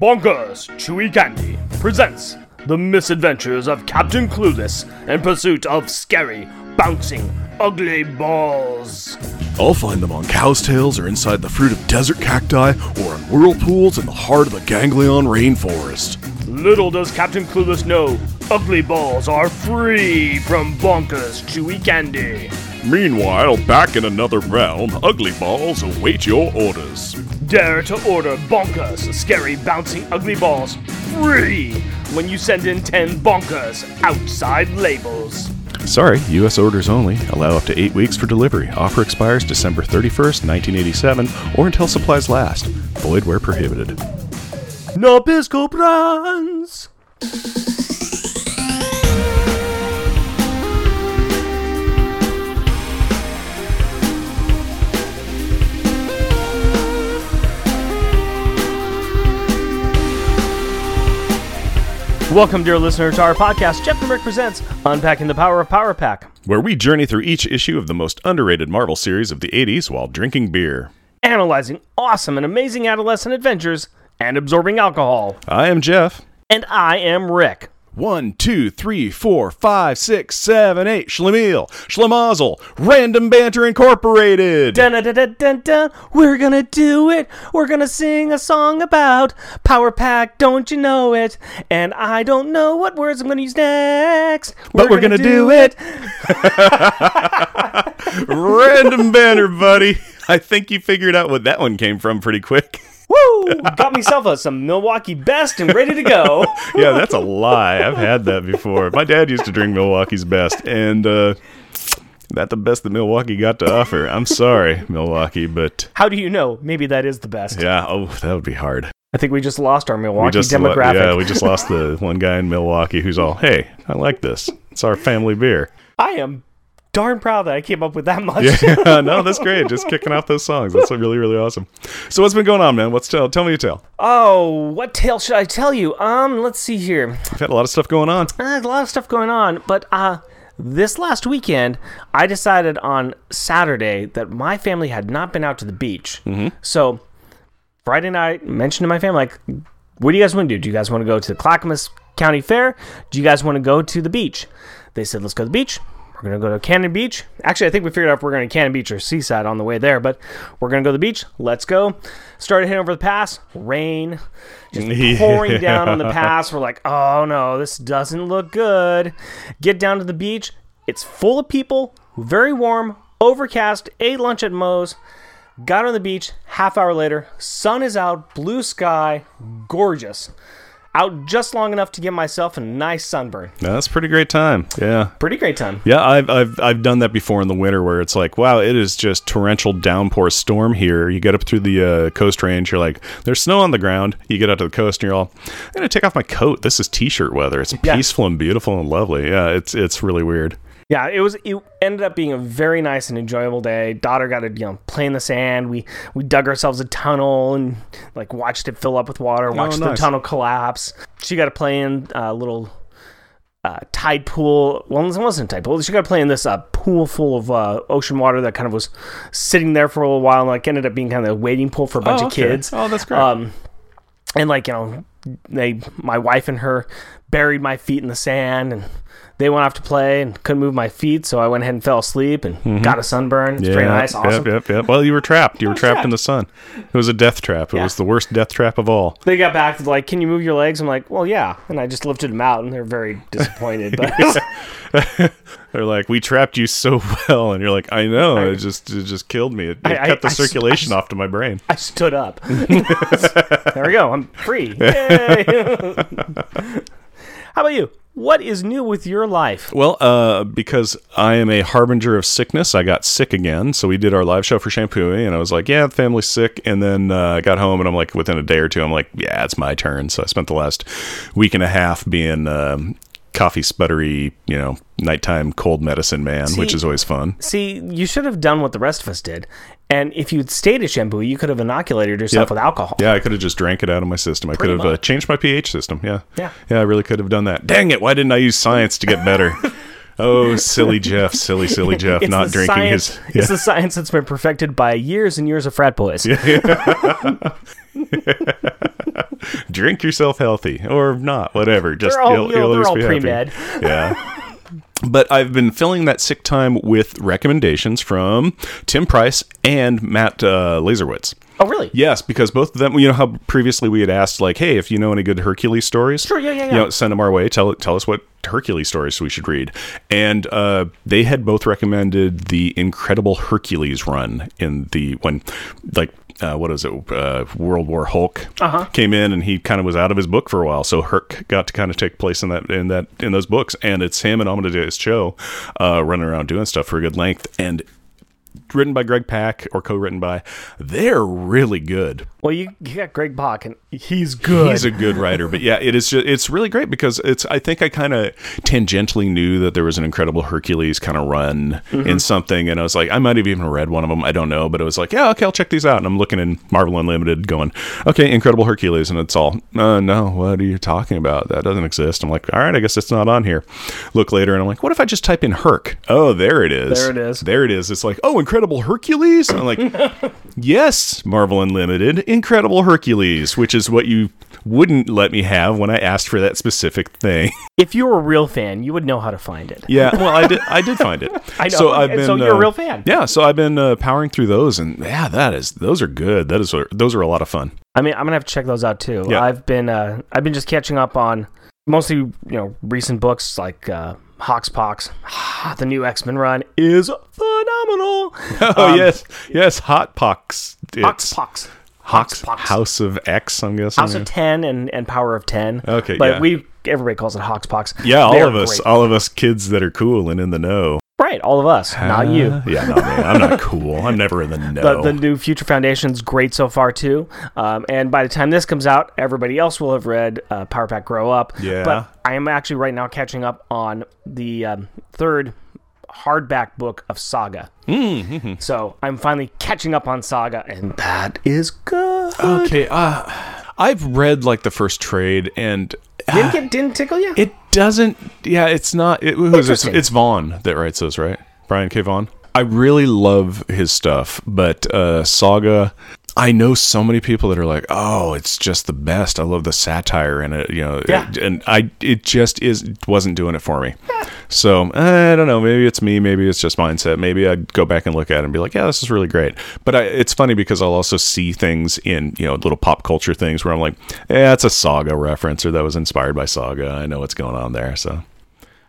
Bonkers Chewy Candy presents the misadventures of Captain Clueless in pursuit of scary, bouncing, ugly balls. I'll find them on cow's tails or inside the fruit of desert cacti or in whirlpools in the heart of the ganglion rainforest. Little does Captain Clueless know, ugly balls are free from Bonkers Chewy Candy. Meanwhile, back in another realm, ugly balls await your orders. Dare to order Bonkers Scary Bouncing Ugly Balls free when you send in 10 Bonkers outside labels. Sorry, U.S. orders only. Allow up to eight weeks for delivery. Offer expires December 31st, 1987, or until supplies last. Void where prohibited. Nabisco Brands! Welcome, dear listener, to our podcast. Jeff and Rick presents Unpacking the Power of Power Pack, Where we journey through each issue of the most underrated Marvel series of the 80s while drinking beer. analyzing awesome and amazing adolescent adventures and absorbing alcohol. I am Jeff. And I am Rick. One, two, three, four, five, six, seven, eight. Schlemiel, Schlemazel, Random Banter Incorporated. Dun dun dun dun dun. We're gonna do it. We're gonna sing a song about Power Pack. Don't you know it? And I don't know what words I'm gonna use next. But we're gonna do it. Random Banter, buddy. I think you figured out what that one came from pretty quick. Woo! Got myself a, some Milwaukee Best and ready to go. yeah, that's a lie. I've had that before. My dad used to drink Milwaukee's Best, and uh, not the best that Milwaukee got to offer. I'm sorry, Milwaukee, but How do you know? Maybe that is the best. yeah, oh, that would be hard. I think we just lost our Milwaukee just lo- demographic. yeah, we just lost the one guy in Milwaukee who's all, "Hey, I like this. It's our family beer." I am darn proud that I came up with that much. Yeah, no, that's great. Just kicking off those songs. That's really, really awesome. So, what's been going on, man? What's tell? Tell me a tale. Oh, what tale should I tell you? Um, let's see here. I've had a lot of stuff going on. Uh, a lot of stuff going on, but uh, this last weekend, I decided on Saturday that my family had not been out to the beach. Mm-hmm. So Friday night, mentioned to my family, like, what do you guys want to do? Do you guys want to go to the Clackamas County Fair? Do you guys want to go to the beach? They said, let's go to the beach. We're going to go to Cannon Beach. Actually, I think we figured out if we're going to Cannon Beach or Seaside on the way there, but we're going to go to the beach. Let's go. Started heading over the pass. Rain just pouring down on the pass. We're like, oh no, this doesn't look good. Get down to the beach. It's full of people, very warm, overcast, ate lunch at Moe's. Got on the beach, half hour later, sun is out, blue sky, gorgeous. Out just long enough to get myself a nice sunburn. That's a pretty great time. Yeah. Pretty great time. Yeah, I've, I've I've done that before in the winter where it's like, wow, it is just torrential downpour storm here. You get up through the uh, coast range, you're like, there's snow on the ground. You get out to the coast, and you're all, I'm gonna take off my coat. This is t-shirt weather. It's Yeah. peaceful and beautiful and lovely. Yeah, it's it's really weird. Yeah, it was. It ended up being a very nice and enjoyable day. Daughter got to you know play in the sand. We we dug ourselves a tunnel and like watched it fill up with water. Watched the nice. tunnel collapse. She got to play in a little uh, tide pool. Well, it wasn't a tide pool. She got to play in this uh, pool full of uh, ocean water that kind of was sitting there for a little while. And like ended up being kind of a waiting pool for a bunch Oh, of kids. Oh, that's great. Um, and like you know, they my wife and her buried my feet in the sand and. They went off to play and couldn't move my feet, so I went ahead and fell asleep and mm-hmm. got a sunburn. It's pretty nice, awesome. Yep, yep, yep. Well, you were trapped. You were trapped in the sun. It was a death trap. It Yeah. was the worst death trap of all. They got back to like, "Can you move your legs?" I'm like, "Well, yeah," and I just lifted them out, and they're very disappointed. But They're like, "We trapped you so well," and you're like, "I know. It just it just killed me. It, it I- I- cut the I s- circulation off to my brain." I stood up. there we go. I'm free. Yay. How about you? What is new with your life? Well, uh, because I am a harbinger of sickness, I got sick again. So we did our live show for Shampooing, and I was like, "Yeah, the family's sick." And then uh, I got home, and I'm like, within a day or two, I'm like, "Yeah, it's my turn." So I spent the last week and a half being um, coffee sputtery, you know, nighttime cold medicine man, which is always fun. See, you should have done what the rest of us did. And if you'd stayed at Shampoo, you could have inoculated yourself Yep. with alcohol. Yeah, I could have just drank it out of my system. I could have uh, changed my pH system. Yeah. Yeah. Yeah, I really could have done that. Dang it! Why didn't I use science to get better? oh, silly Jeff, silly, silly Jeff, not drinking science, his. It's the science that's been perfected by years and years of frat boys. Drinking drink yourself healthy or not, whatever. Just all, you'll, you'll always all be happy. pre-med. Yeah. But I've been filling that sick time with recommendations from Tim Price and Matt uh, Laserwitz. Oh, really? Yes, because both of them, you know how previously we had asked, like, hey, if you know any good Hercules stories, Sure, yeah, yeah, you know, send them our way. Tell tell us what Hercules stories we should read. And uh, they had both recommended the Incredible Hercules run in the when, like, uh, what is it? Uh, World War Hulk Uh-huh. came in, and he kind of was out of his book for a while. So Herc got to kind of take place in that in that in those books, and it's him and Amadeus Cho uh, running around doing stuff for a good length and. Written by Greg Pak or co-written by, they're really good. Well, you, you got Greg Pak, and he's good. He's a good writer, but yeah, it is. Just, it's really great because it's. I think I kind of tangentially knew that there was an incredible Hercules kind of run Mm-hmm. in something, and I was like, I might have even read one of them. I don't know, but it was like, yeah, okay, I'll check these out. And I'm looking in Marvel Unlimited, going, okay, Incredible Hercules, and it's all, uh, no, what are you talking about? That doesn't exist. I'm like, all right, I guess it's not on here. Look later, and I'm like, what if I just type in Herc? Oh, there it is. There it is. There it is. It's like, oh, Incredible Hercules. I'm like, yes, Marvel Unlimited, Incredible Hercules, which is what you wouldn't let me have when I asked for that specific thing. if you were a real fan, you would know how to find it. yeah, well, I did. I did find it. I know, So I've been. so you're a uh, real fan. Yeah, so I've been uh, powering through those, and yeah, that is those are good. That is those are a lot of fun. I mean, I'm gonna have to check those out too. Yeah. I've been uh, I've been just catching up on mostly you know recent books like uh, Hoxpox. the new X Men run is phenomenal. Oh Um, yes, yes, Hot Pox. It's Hoxpox. Hox, Hoxpox. House of X. I'm guessing. House of Ten and, and Power of Ten. Okay, but yeah. we everybody calls it Hoxpox. yeah, all They're of us, great. all of us kids that are cool and in the know. Right? All of us, not you. Uh, Yeah, not me. I'm not cool. I'm never in the know. The, the new Future Foundation's great so far too, um, and by the time this comes out, everybody else will have read uh, Power Pack Grow Up. Yeah. but I am actually right now catching up on the um, third hardback book of Saga. Mm-hmm. So I'm finally catching up on Saga, and that is good. Okay, uh, I've read like the first trade, and didn't get didn't tickle you? it doesn't. Yeah, it's not. It, who is this? It's Vaughan that writes those, right? Brian K. Vaughan. I really love his stuff, but uh, Saga. I know so many people that are like, "Oh, it's just the best." I love the satire in it, you know. Yeah. and I, it just is wasn't doing it for me. So eh, I don't know. Maybe it's me. Maybe it's just mindset. Maybe I'd go back and look at it and be like, "Yeah, this is really great." But I, it's funny because I'll also see things in you know little pop culture things where I'm like, "Yeah, it's a Saga reference, or that was inspired by Saga." I know what's going on there. So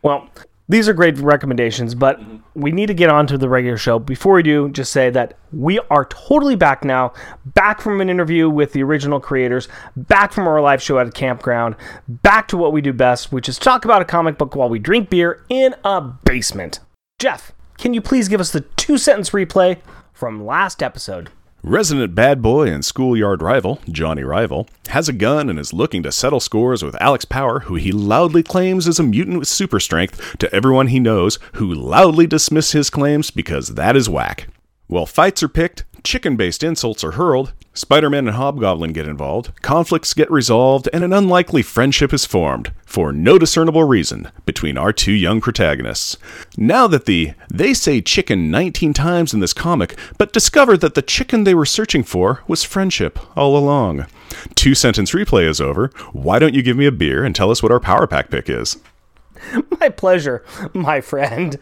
Well, these are great recommendations, but mm-hmm. we need to get on to the regular show. Before we do, just say that we are totally back now, back from an interview with the original creators, back from our live show at a campground, back to what we do best, which is talk about a comic book while we drink beer in a basement. Jeff, can you please give us the two sentence replay from last episode? Resident bad boy and schoolyard rival, Johnny Rival, has a gun and is looking to settle scores with Alex Power, who he loudly claims is a mutant with super strength, to everyone he knows, who loudly dismiss his claims because that is whack. While fights are picked, chicken based insults are hurled, Spider Man and Hobgoblin get involved, conflicts get resolved, and an unlikely friendship is formed, for no discernible reason, between our two young protagonists. Now that the they say chicken 19 times in this comic, but discover that the chicken they were searching for was friendship all along. Two sentence replay is over. Why don't you give me a beer and tell us what our power pack pick is? My pleasure, my friend.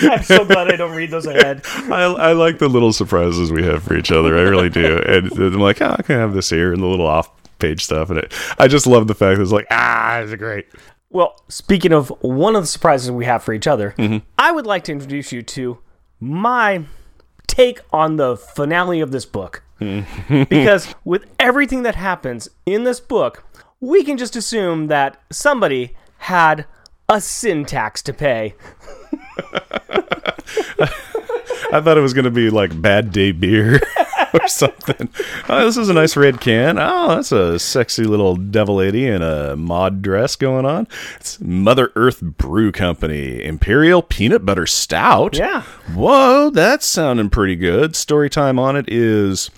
I'm so glad I don't read those ahead. I, I like the little surprises we have for each other. I really do. And I'm like, oh, I can have this here and the little off page stuff. And it, I just love the fact that it's like, ah, it's great. Well, speaking of one of the surprises we have for each other, mm-hmm. I would like to introduce you to my take on the finale of this book. Mm-hmm. because with everything that happens in this book, we can just assume that somebody had a Sin Tax to pay. I thought it was going to be like bad day beer or something. Oh, this is a nice red can. Oh, that's a sexy little devil lady in a mod dress going on. It's Mother Earth Brew Company Imperial Peanut Butter Stout. Yeah. Whoa, that's sounding pretty good. Story time on it is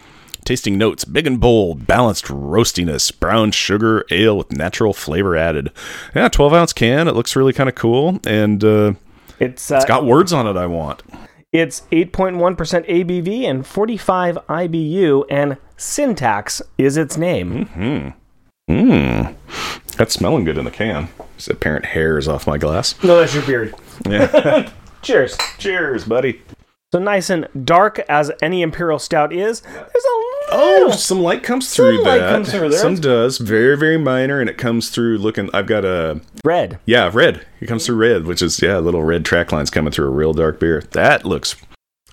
tasting notes big and bold, balanced roastiness, brown sugar ale with natural flavor added. Yeah, 12 ounce can. It looks really kind of cool. And, uh, It's uh, it's got words on it I want. It's 8.1% ABV and 45 IBU, and Sin Tax is its name. Mmm. That's smelling good in the can. This apparent hair is off my glass. No, that's your beard. Yeah. Cheers. Cheers, buddy. So nice and dark as any imperial stout is. There's a Oh, some light comes through light that. comes through. Some does. Very, very minor, and it comes through looking. I've got a red. yeah, red. It comes through red, which is yeah, little red track lines coming through a real dark beer. That looks.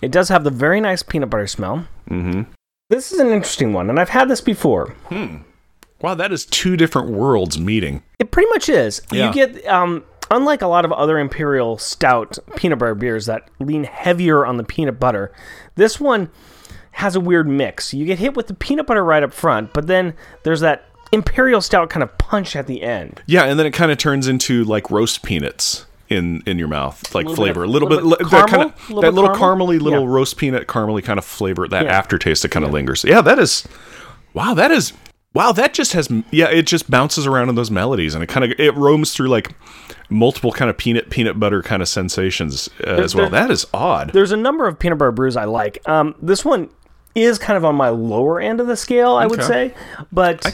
It does have the very nice peanut butter smell. Mm-hmm. This is an interesting one, and I've had this before. Hmm. Wow, that is two different worlds meeting. It pretty much is. Yeah. You get, um, unlike a lot of other imperial stout peanut butter beers that lean heavier on the peanut butter, this one has a weird mix. You get hit with the peanut butter right up front, but then there's that imperial stout kind of punch at the end. Yeah, and then it kind of turns into like roast peanuts in in your mouth, like Little flavor. of- a little, little bit, bit li- that kind of Little that little caramel? caramely, little Yeah. roast peanut caramely kind of flavor. That Yeah. aftertaste that kind of lingers. Yeah, that is. Wow, that is. Wow, that just has. Yeah, it just bounces around in those melodies, and it kind of it roams through like multiple kind of peanut peanut butter kind of sensations uh, as well. there- That is odd. There's a number of peanut butter brews I like. Um, this one is kind of on my lower end of the scale, I would say, but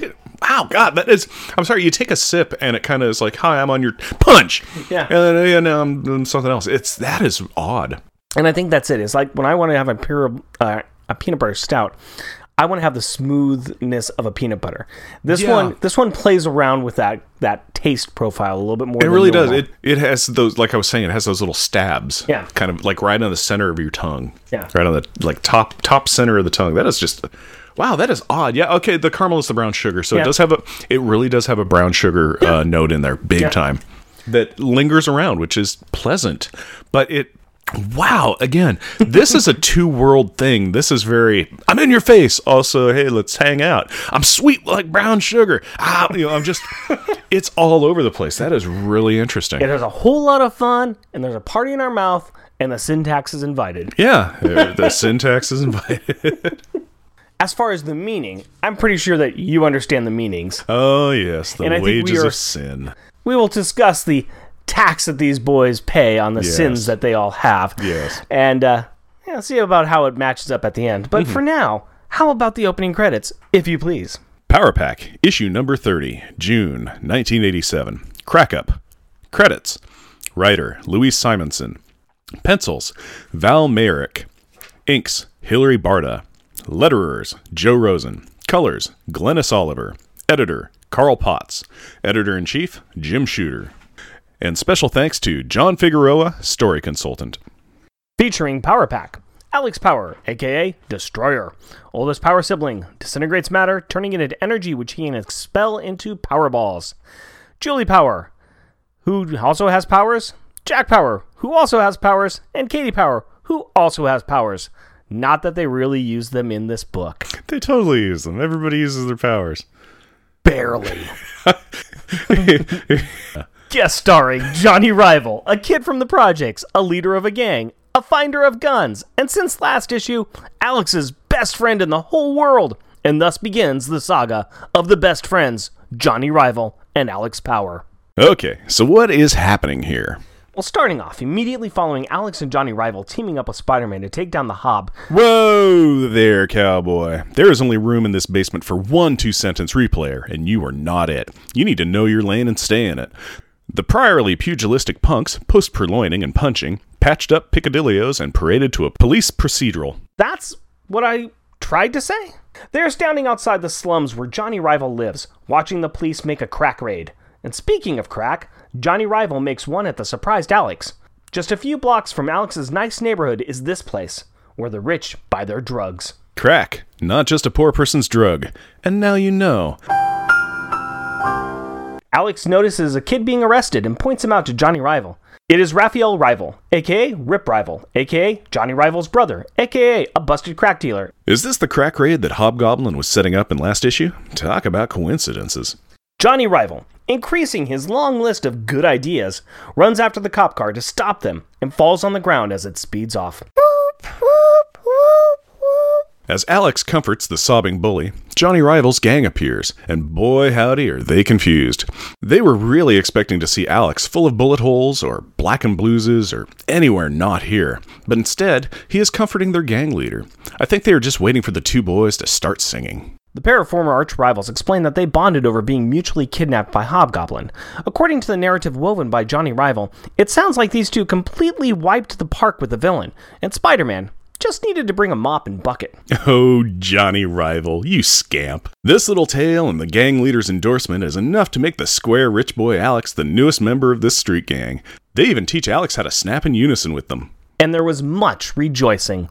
Wow, God, that is. I'm sorry. You take a sip, and it kind of is like, "Hi, I'm on your punch." Yeah. and then now I'm something else. It's that is odd. and I think that's it. It's like when I want to have a pure uh, a peanut butter stout, I want to have the smoothness of a peanut butter. This Yeah. one, this one plays around with that that taste profile a little bit more. It really does. It it has those like I was saying, it has those little stabs. Yeah. Kind of like right on the center of your tongue. Yeah. Right on the like top top center of the tongue. That is just wow, that is odd. Yeah, okay, the caramel is the brown sugar. So Yeah. it does have a it really does have a brown sugar uh, note in there, big Yeah. time. That lingers around, which is pleasant. But it Wow, again, this is a two world thing. This is very I'm in your face. Also, hey, let's hang out. I'm sweet like brown sugar. Ah, you know, I'm just it's all over the place. That is really interesting. Yeah, there's a whole lot of fun, and there's a party in our mouth, and the Sin Tax is invited. Yeah, uh, the Sin Tax is invited. As far as the meaning, I'm pretty sure that you understand the meanings. Oh yes, the And I think we wages are- of sin. We will discuss the tax that these boys pay on the Yes. sins that they all have. Yes. And uh, yeah, see about how it matches up at the end. But Mm-hmm. for now, how about the opening credits, if you please? Power Pack, issue number 30, June 1987. Crack Up. Credits. Writer, Louise Simonson. Pencils, Val Mayerik. Inks, Hilary Barta. Letterers, Joe Rosen. Colors, Glynis Oliver. Editor, Carl Potts. Editor in chief, Jim Shooter. And special thanks to John Figueroa, story consultant. Featuring Power Pack. Alex Power, aka Destroyer. Oldest power sibling, disintegrates matter, turning it into energy which he can expel into power balls. Julie Power, who also has powers. Jack Power, who also has powers. And Katie Power, who also has powers. Not that they really use them in this book. They totally use them. Everybody uses their powers. Barely. Guest starring Johnny Rival, a kid from the projects, a leader of a gang, a finder of guns, and since last issue, Alex's best friend in the whole world. And thus begins the saga of the best friends, Johnny Rival and Alex Power. Okay, so what is happening here? Well, starting off, immediately following Alex and Johnny Rival teaming up with Spider Man to take down the Hob, Whoa there, cowboy. There is only room in this basement for one two sentence replayer, and you are not it. You need to know your lane and stay in it. The priorly pugilistic punks, post purloining and punching, patched up picadillos and paraded to a police procedural. That's what I tried to say. They're standing outside the slums where Johnny Rival lives, watching the police make a crack raid. And speaking of crack, Johnny Rival makes one at the surprised Alex. Just a few blocks from Alex's nice neighborhood is this place, where the rich buy their drugs. Crack, not just a poor person's drug. And now you know. Alex notices a kid being arrested and points him out to Johnny Rival. It is Raphael Rival, aka Rip Rival, aka Johnny Rival's brother, aka a busted crack dealer. Is this the crack raid that Hobgoblin was setting up in last issue? Talk about coincidences. Johnny Rival, increasing his long list of good ideas, runs after the cop car to stop them and falls on the ground as it speeds off. As Alex comforts the sobbing bully, Johnny Rival's gang appears, and boy howdy are they confused. They were really expecting to see Alex full of bullet holes or black and blueses or anywhere not here, but instead, he is comforting their gang leader. I think they are just waiting for the two boys to start singing. The pair of former arch rivals explain that they bonded over being mutually kidnapped by Hobgoblin. According to the narrative woven by Johnny Rival, it sounds like these two completely wiped the park with the villain, and Spider Man just needed to bring a mop and bucket. Oh, Johnny Rival, you scamp. This little tale and the gang leader's endorsement is enough to make the square rich boy Alex the newest member of this street gang. They even teach Alex how to snap in unison with them. And there was much rejoicing.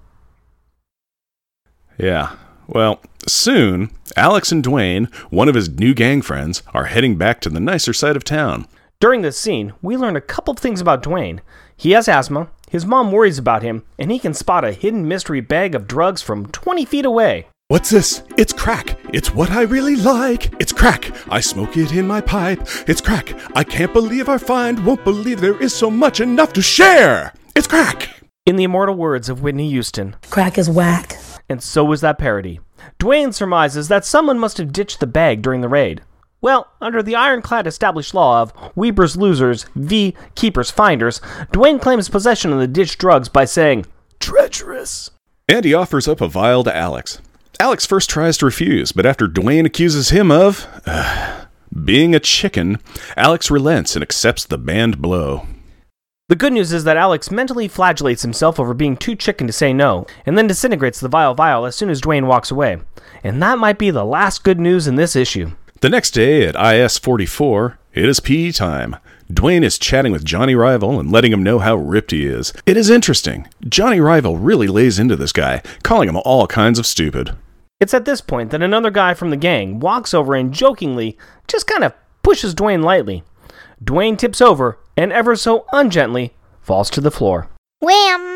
Yeah. Well, soon, Alex and Dwayne, one of his new gang friends, are heading back to the nicer side of town. During this scene, we learn a couple of things about Dwayne. He has asthma, his mom worries about him, and he can spot a hidden mystery bag of drugs from 20 feet away. What's this? It's crack. It's what I really like. It's crack. I smoke it in my pipe. It's crack. I can't believe our find. Won't believe there is so much enough to share. It's crack. In the immortal words of Whitney Houston, Crack is whack. and so was that parody. Dwayne surmises that someone must have ditched the bag during the raid. Well, under the ironclad established law of Weepers losers v. Keepers finders, Dwayne claims possession of the ditched drugs by saying, treacherous. And he offers up a vial to Alex. Alex first tries to refuse, but after Dwayne accuses him of uh, being a chicken, Alex relents and accepts the banned blow. The good news is that Alex mentally flagellates himself over being too chicken to say no, and then disintegrates the vile vial as soon as Dwayne walks away. And that might be the last good news in this issue. The next day at IS 44, it is PE time. Dwayne is chatting with Johnny Rival and letting him know how ripped he is. It is interesting. Johnny Rival really lays into this guy, calling him all kinds of stupid. It's at this point that another guy from the gang walks over and jokingly just kind of pushes Dwayne lightly. Dwayne tips over and ever so ungently falls to the floor. Wham!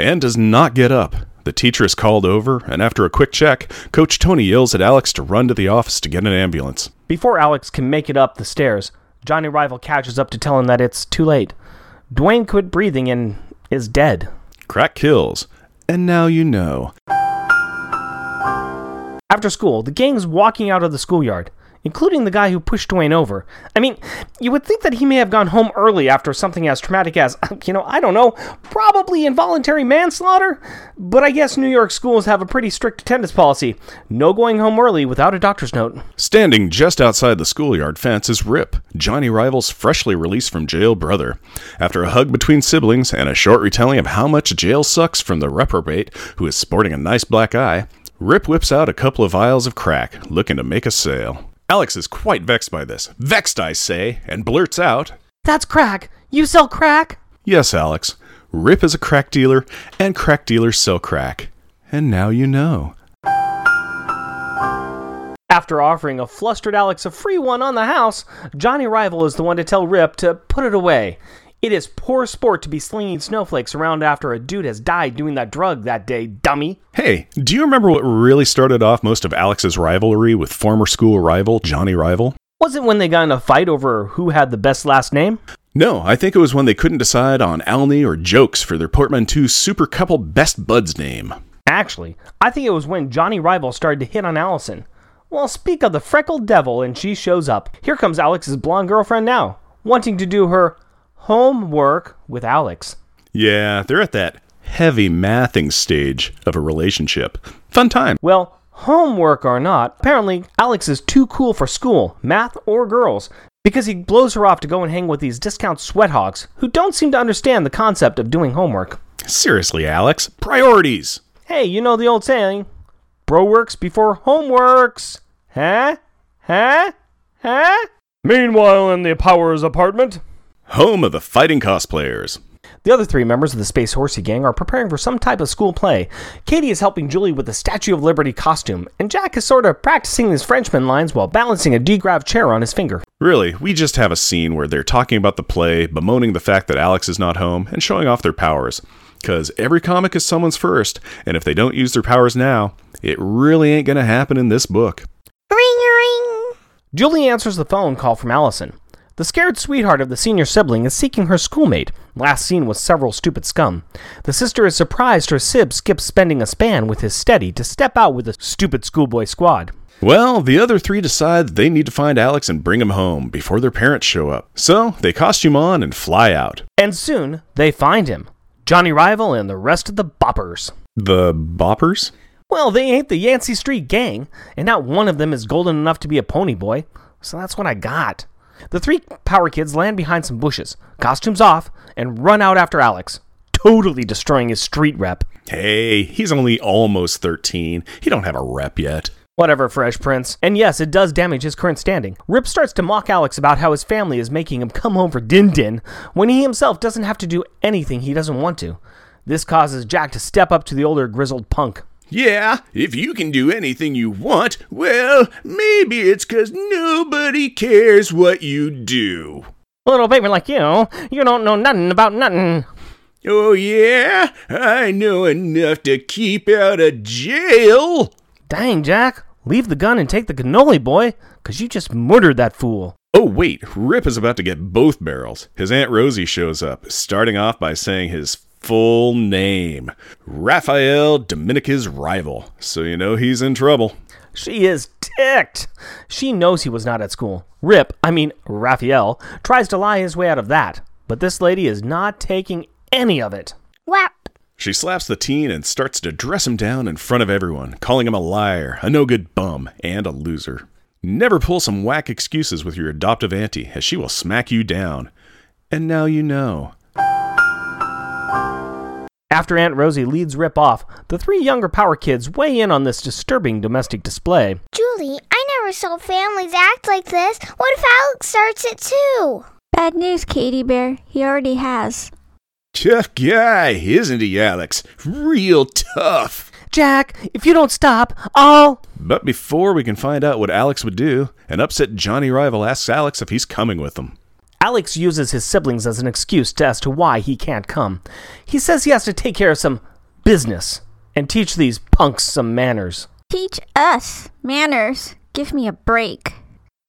and does not get up. The teacher is called over, and after a quick check, Coach Tony yells at Alex to run to the office to get an ambulance. Before Alex can make it up the stairs, Johnny Rival catches up to tell him that it's too late. Dwayne quit breathing and is dead. Crack kills, and now you know. After school, the gang's walking out of the schoolyard, including the guy who pushed Dwayne over. I mean, you would think that he may have gone home early after something as traumatic as, you know, I don't know, probably involuntary manslaughter? But I guess New York schools have a pretty strict attendance policy no going home early without a doctor's note. Standing just outside the schoolyard fence is Rip, Johnny Rival's freshly released from jail brother. After a hug between siblings and a short retelling of how much jail sucks from the reprobate, who is sporting a nice black eye, Rip whips out a couple of vials of crack, looking to make a sale. Alex is quite vexed by this. Vexed, I say, and blurts out, That's crack! You sell crack? Yes, Alex. Rip is a crack dealer, and crack dealers sell crack. And now you know. After offering a flustered Alex a free one on the house, Johnny Rival is the one to tell Rip to put it away. It is poor sport to be slinging snowflakes around after a dude has died doing that drug that day, dummy. Hey, do you remember what really started off most of Alex's rivalry with former school rival Johnny Rival? Was it when they got in a fight over who had the best last name? No, I think it was when they couldn't decide on Alney or Jokes for their portmanteau super couple best buds name. Actually, I think it was when Johnny Rival started to hit on Allison. Well, speak of the freckled devil, and she shows up. Here comes Alex's blonde girlfriend now, wanting to do her homework with Alex. Yeah, they're at that heavy mathing stage of a relationship. Fun time. Well, homework or not, apparently Alex is too cool for school, math, or girls, because he blows her off to go and hang with these discount sweat hogs who don't seem to understand the concept of doing homework. Seriously, Alex. Priorities. Hey, you know the old saying, bro works before homeworks. Huh? Huh? Huh? Meanwhile, in the Powers apartment, Home of the fighting cosplayers. The other three members of the Space Horsey gang are preparing for some type of school play. Katie is helping Julie with the Statue of Liberty costume, and Jack is sort of practicing his Frenchman lines while balancing a degrav chair on his finger. Really, we just have a scene where they're talking about the play, bemoaning the fact that Alex is not home, and showing off their powers. Because every comic is someone's first, and if they don't use their powers now, it really ain't gonna happen in this book. Ring ring. Julie answers the phone call from Allison. The scared sweetheart of the senior sibling is seeking her schoolmate, last seen with several stupid scum. The sister is surprised her sib skips spending a span with his steady to step out with the stupid schoolboy squad. Well, the other three decide they need to find Alex and bring him home before their parents show up. So they costume on and fly out. And soon they find him Johnny Rival and the rest of the boppers. The boppers? Well, they ain't the Yancey Street gang, and not one of them is golden enough to be a pony boy, so that's what I got. The three power kids land behind some bushes, costumes off, and run out after Alex, totally destroying his street rep. Hey, he's only almost 13. He don't have a rep yet. Whatever, Fresh Prince. And yes, it does damage his current standing. Rip starts to mock Alex about how his family is making him come home for Din Din when he himself doesn't have to do anything he doesn't want to. This causes Jack to step up to the older grizzled punk. Yeah, if you can do anything you want, well, maybe it's 'cause nobody cares what you do. Little baby like you, you don't know nothing about nothing. Oh, yeah? I know enough to keep out of jail. Dang, Jack, leave the gun and take the cannoli, boy, 'cause you just murdered that fool. Oh, wait, Rip is about to get both barrels. His Aunt Rosie shows up, starting off by saying his full name Raphael Dominica's rival. So you know he's in trouble. She is ticked. She knows he was not at school. Rip, I mean, Raphael, tries to lie his way out of that. But this lady is not taking any of it. Whap. She slaps the teen and starts to dress him down in front of everyone, calling him a liar, a no good bum, and a loser. Never pull some whack excuses with your adoptive auntie, as she will smack you down. And now you know. After Aunt Rosie leads Rip off, the three younger power kids weigh in on this disturbing domestic display. Julie, I never saw families act like this. What if Alex starts it too? Bad news, Katie Bear. He already has. Tough guy, isn't he, Alex? Real tough. Jack, if you don't stop, I'll. But before we can find out what Alex would do, an upset Johnny Rival asks Alex if he's coming with them. Alex uses his siblings as an excuse to, as to why he can't come. He says he has to take care of some business and teach these punks some manners. Teach us manners. Give me a break.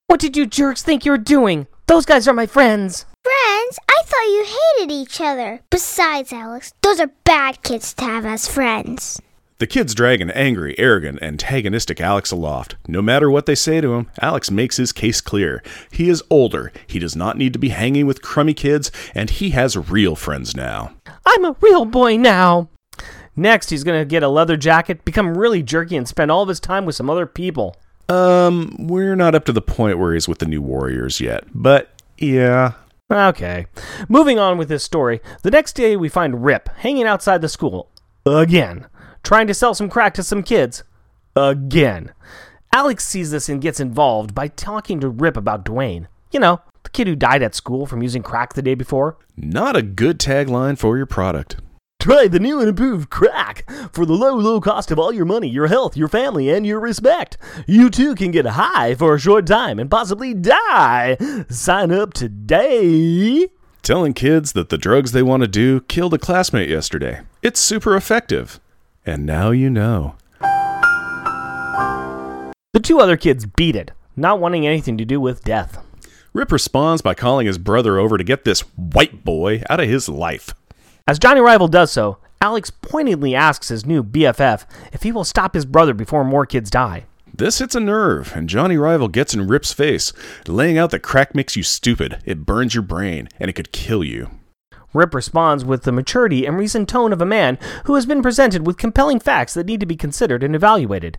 What did you jerks think you were doing? Those guys are my friends. Friends? I thought you hated each other. Besides, Alex, those are bad kids to have as friends. The kids drag an angry, arrogant, antagonistic Alex aloft. No matter what they say to him, Alex makes his case clear. He is older, he does not need to be hanging with crummy kids, and he has real friends now. I'm a real boy now. Next, he's gonna get a leather jacket, become really jerky, and spend all of his time with some other people. Um, we're not up to the point where he's with the new Warriors yet, but yeah. Okay. Moving on with this story, the next day we find Rip hanging outside the school. Again. Trying to sell some crack to some kids. Again. Alex sees this and gets involved by talking to Rip about Dwayne. You know, the kid who died at school from using crack the day before. Not a good tagline for your product. Try the new and improved crack for the low, low cost of all your money, your health, your family, and your respect. You too can get high for a short time and possibly die. Sign up today. Telling kids that the drugs they want to do killed a classmate yesterday. It's super effective. And now you know. The two other kids beat it, not wanting anything to do with death. Rip responds by calling his brother over to get this white boy out of his life. As Johnny Rival does so, Alex pointedly asks his new BFF if he will stop his brother before more kids die. This hits a nerve, and Johnny Rival gets in Rip's face, laying out that crack makes you stupid, it burns your brain, and it could kill you. Rip responds with the maturity and reasoned tone of a man who has been presented with compelling facts that need to be considered and evaluated.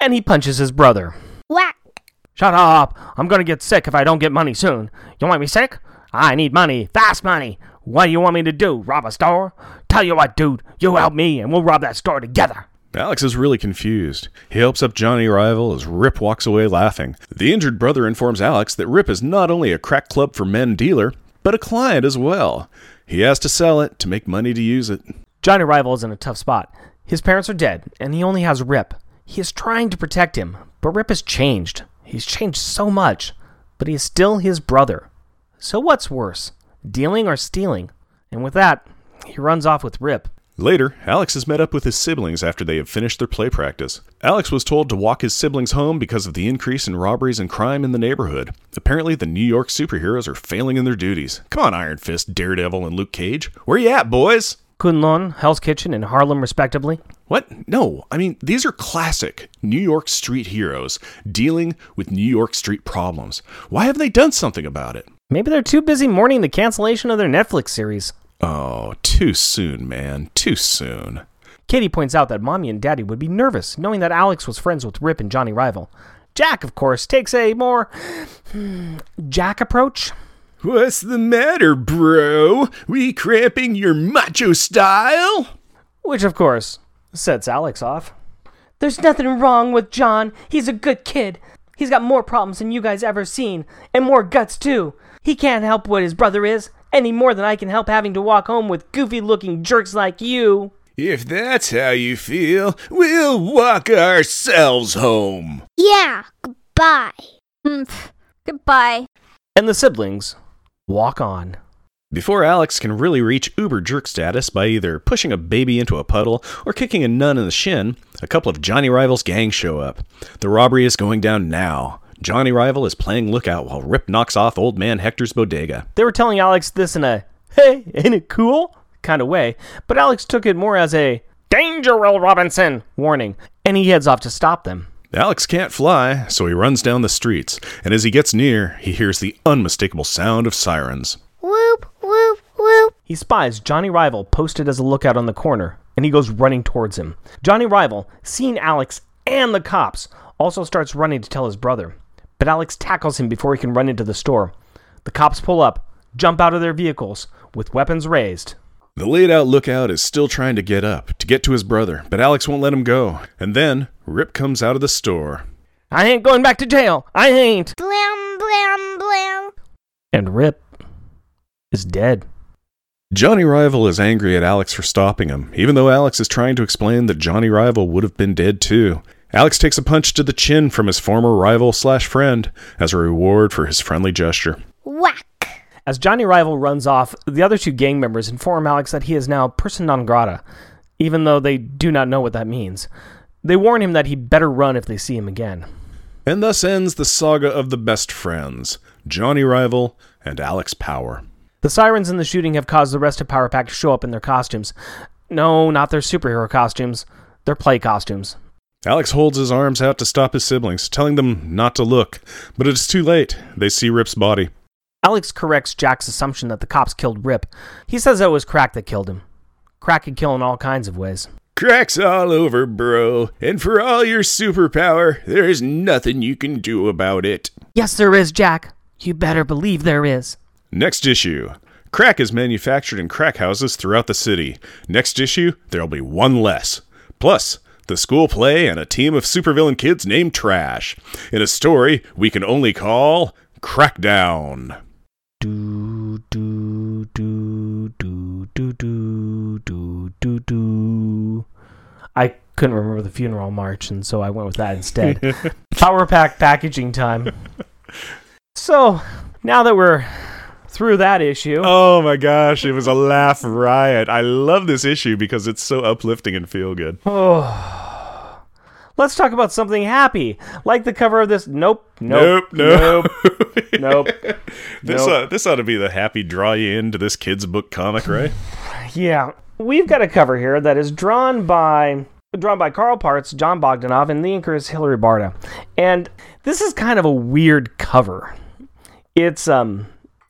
And he punches his brother. Whack. Shut up! I'm gonna get sick if I don't get money soon. You want me sick? I need money, fast money. What do you want me to do? Rob a store? Tell you what, dude, you help me and we'll rob that store together. Alex is really confused. He helps up Johnny Rival as Rip walks away laughing. The injured brother informs Alex that Rip is not only a crack club for men dealer, but a client as well. He has to sell it to make money to use it. Johnny Rival is in a tough spot. His parents are dead, and he only has Rip. He is trying to protect him, but Rip has changed. He's changed so much, but he is still his brother. So what's worse, dealing or stealing? And with that, he runs off with Rip. Later, Alex has met up with his siblings after they have finished their play practice. Alex was told to walk his siblings home because of the increase in robberies and crime in the neighborhood. Apparently, the New York superheroes are failing in their duties. Come on, Iron Fist, Daredevil, and Luke Cage. Where you at, boys? Kunlun, Hell's Kitchen, and Harlem, respectively. What? No, I mean, these are classic New York street heroes dealing with New York street problems. Why haven't they done something about it? Maybe they're too busy mourning the cancellation of their Netflix series. Oh, too soon, man. Too soon. Katie points out that Mommy and Daddy would be nervous knowing that Alex was friends with Rip and Johnny Rival. Jack, of course, takes a more hmm, Jack approach. What's the matter, bro? We cramping your macho style? Which, of course, sets Alex off. There's nothing wrong with John. He's a good kid. He's got more problems than you guys ever seen, and more guts too. He can't help what his brother is, any more than I can help having to walk home with goofy looking jerks like you. If that's how you feel, we'll walk ourselves home. Yeah, goodbye. Mm, Humph. Goodbye. And the siblings walk on. Before Alex can really reach uber jerk status by either pushing a baby into a puddle or kicking a nun in the shin, a couple of Johnny Rival's gang show up. The robbery is going down now. Johnny Rival is playing lookout while Rip knocks off old man Hector's bodega. They were telling Alex this in a, hey, ain't it cool? kind of way, but Alex took it more as a, danger, Will Robinson warning, and he heads off to stop them. Alex can't fly, so he runs down the streets, and as he gets near, he hears the unmistakable sound of sirens. Whoop, whoop, whoop. He spies Johnny Rival posted as a lookout on the corner, and he goes running towards him. Johnny Rival, seeing Alex and the cops, also starts running to tell his brother. But Alex tackles him before he can run into the store. The cops pull up, jump out of their vehicles, with weapons raised. The laid out lookout is still trying to get up, to get to his brother, but Alex won't let him go. And then, Rip comes out of the store. I ain't going back to jail. I ain't. Blam, blam, blam. And Rip is dead. Johnny Rival is angry at Alex for stopping him, even though Alex is trying to explain that Johnny Rival would have been dead too. Alex takes a punch to the chin from his former rival slash friend as a reward for his friendly gesture. Whack. As Johnny Rival runs off, the other two gang members inform Alex that he is now person non grata, even though they do not know what that means. They warn him that he better run if they see him again. And thus ends the saga of the best friends Johnny Rival and Alex Power. The sirens in the shooting have caused the rest of Power Pack to show up in their costumes. No, not their superhero costumes, their play costumes. Alex holds his arms out to stop his siblings, telling them not to look, but it is too late. They see Rip's body. Alex corrects Jack's assumption that the cops killed Rip. He says it was Crack that killed him. Crack can kill in all kinds of ways. Cracks all over, bro, and for all your superpower, there's nothing you can do about it. Yes, there is, Jack. You better believe there is. Next issue. Crack is manufactured in crack houses throughout the city. Next issue, there'll be one less. Plus, the school play and a team of supervillain kids named Trash. In a story we can only call Crackdown. Do do do do do do do do do. I couldn't remember the funeral march, and so I went with that instead. Power pack packaging time. So now that we're through that issue, Oh my gosh, it was a laugh riot. I love this issue because it's so uplifting and feel good. oh, let's talk about something happy, like the cover of this. Nope, nope, nope. nope. This Nope. uh, this ought to be the happy draw you into this kid's book comic, right? Yeah, we've got a cover here that is drawn by drawn by Carl Potts, Jon Bogdanove, and the inker is Hilary Barta. And this is kind of a weird cover. It's um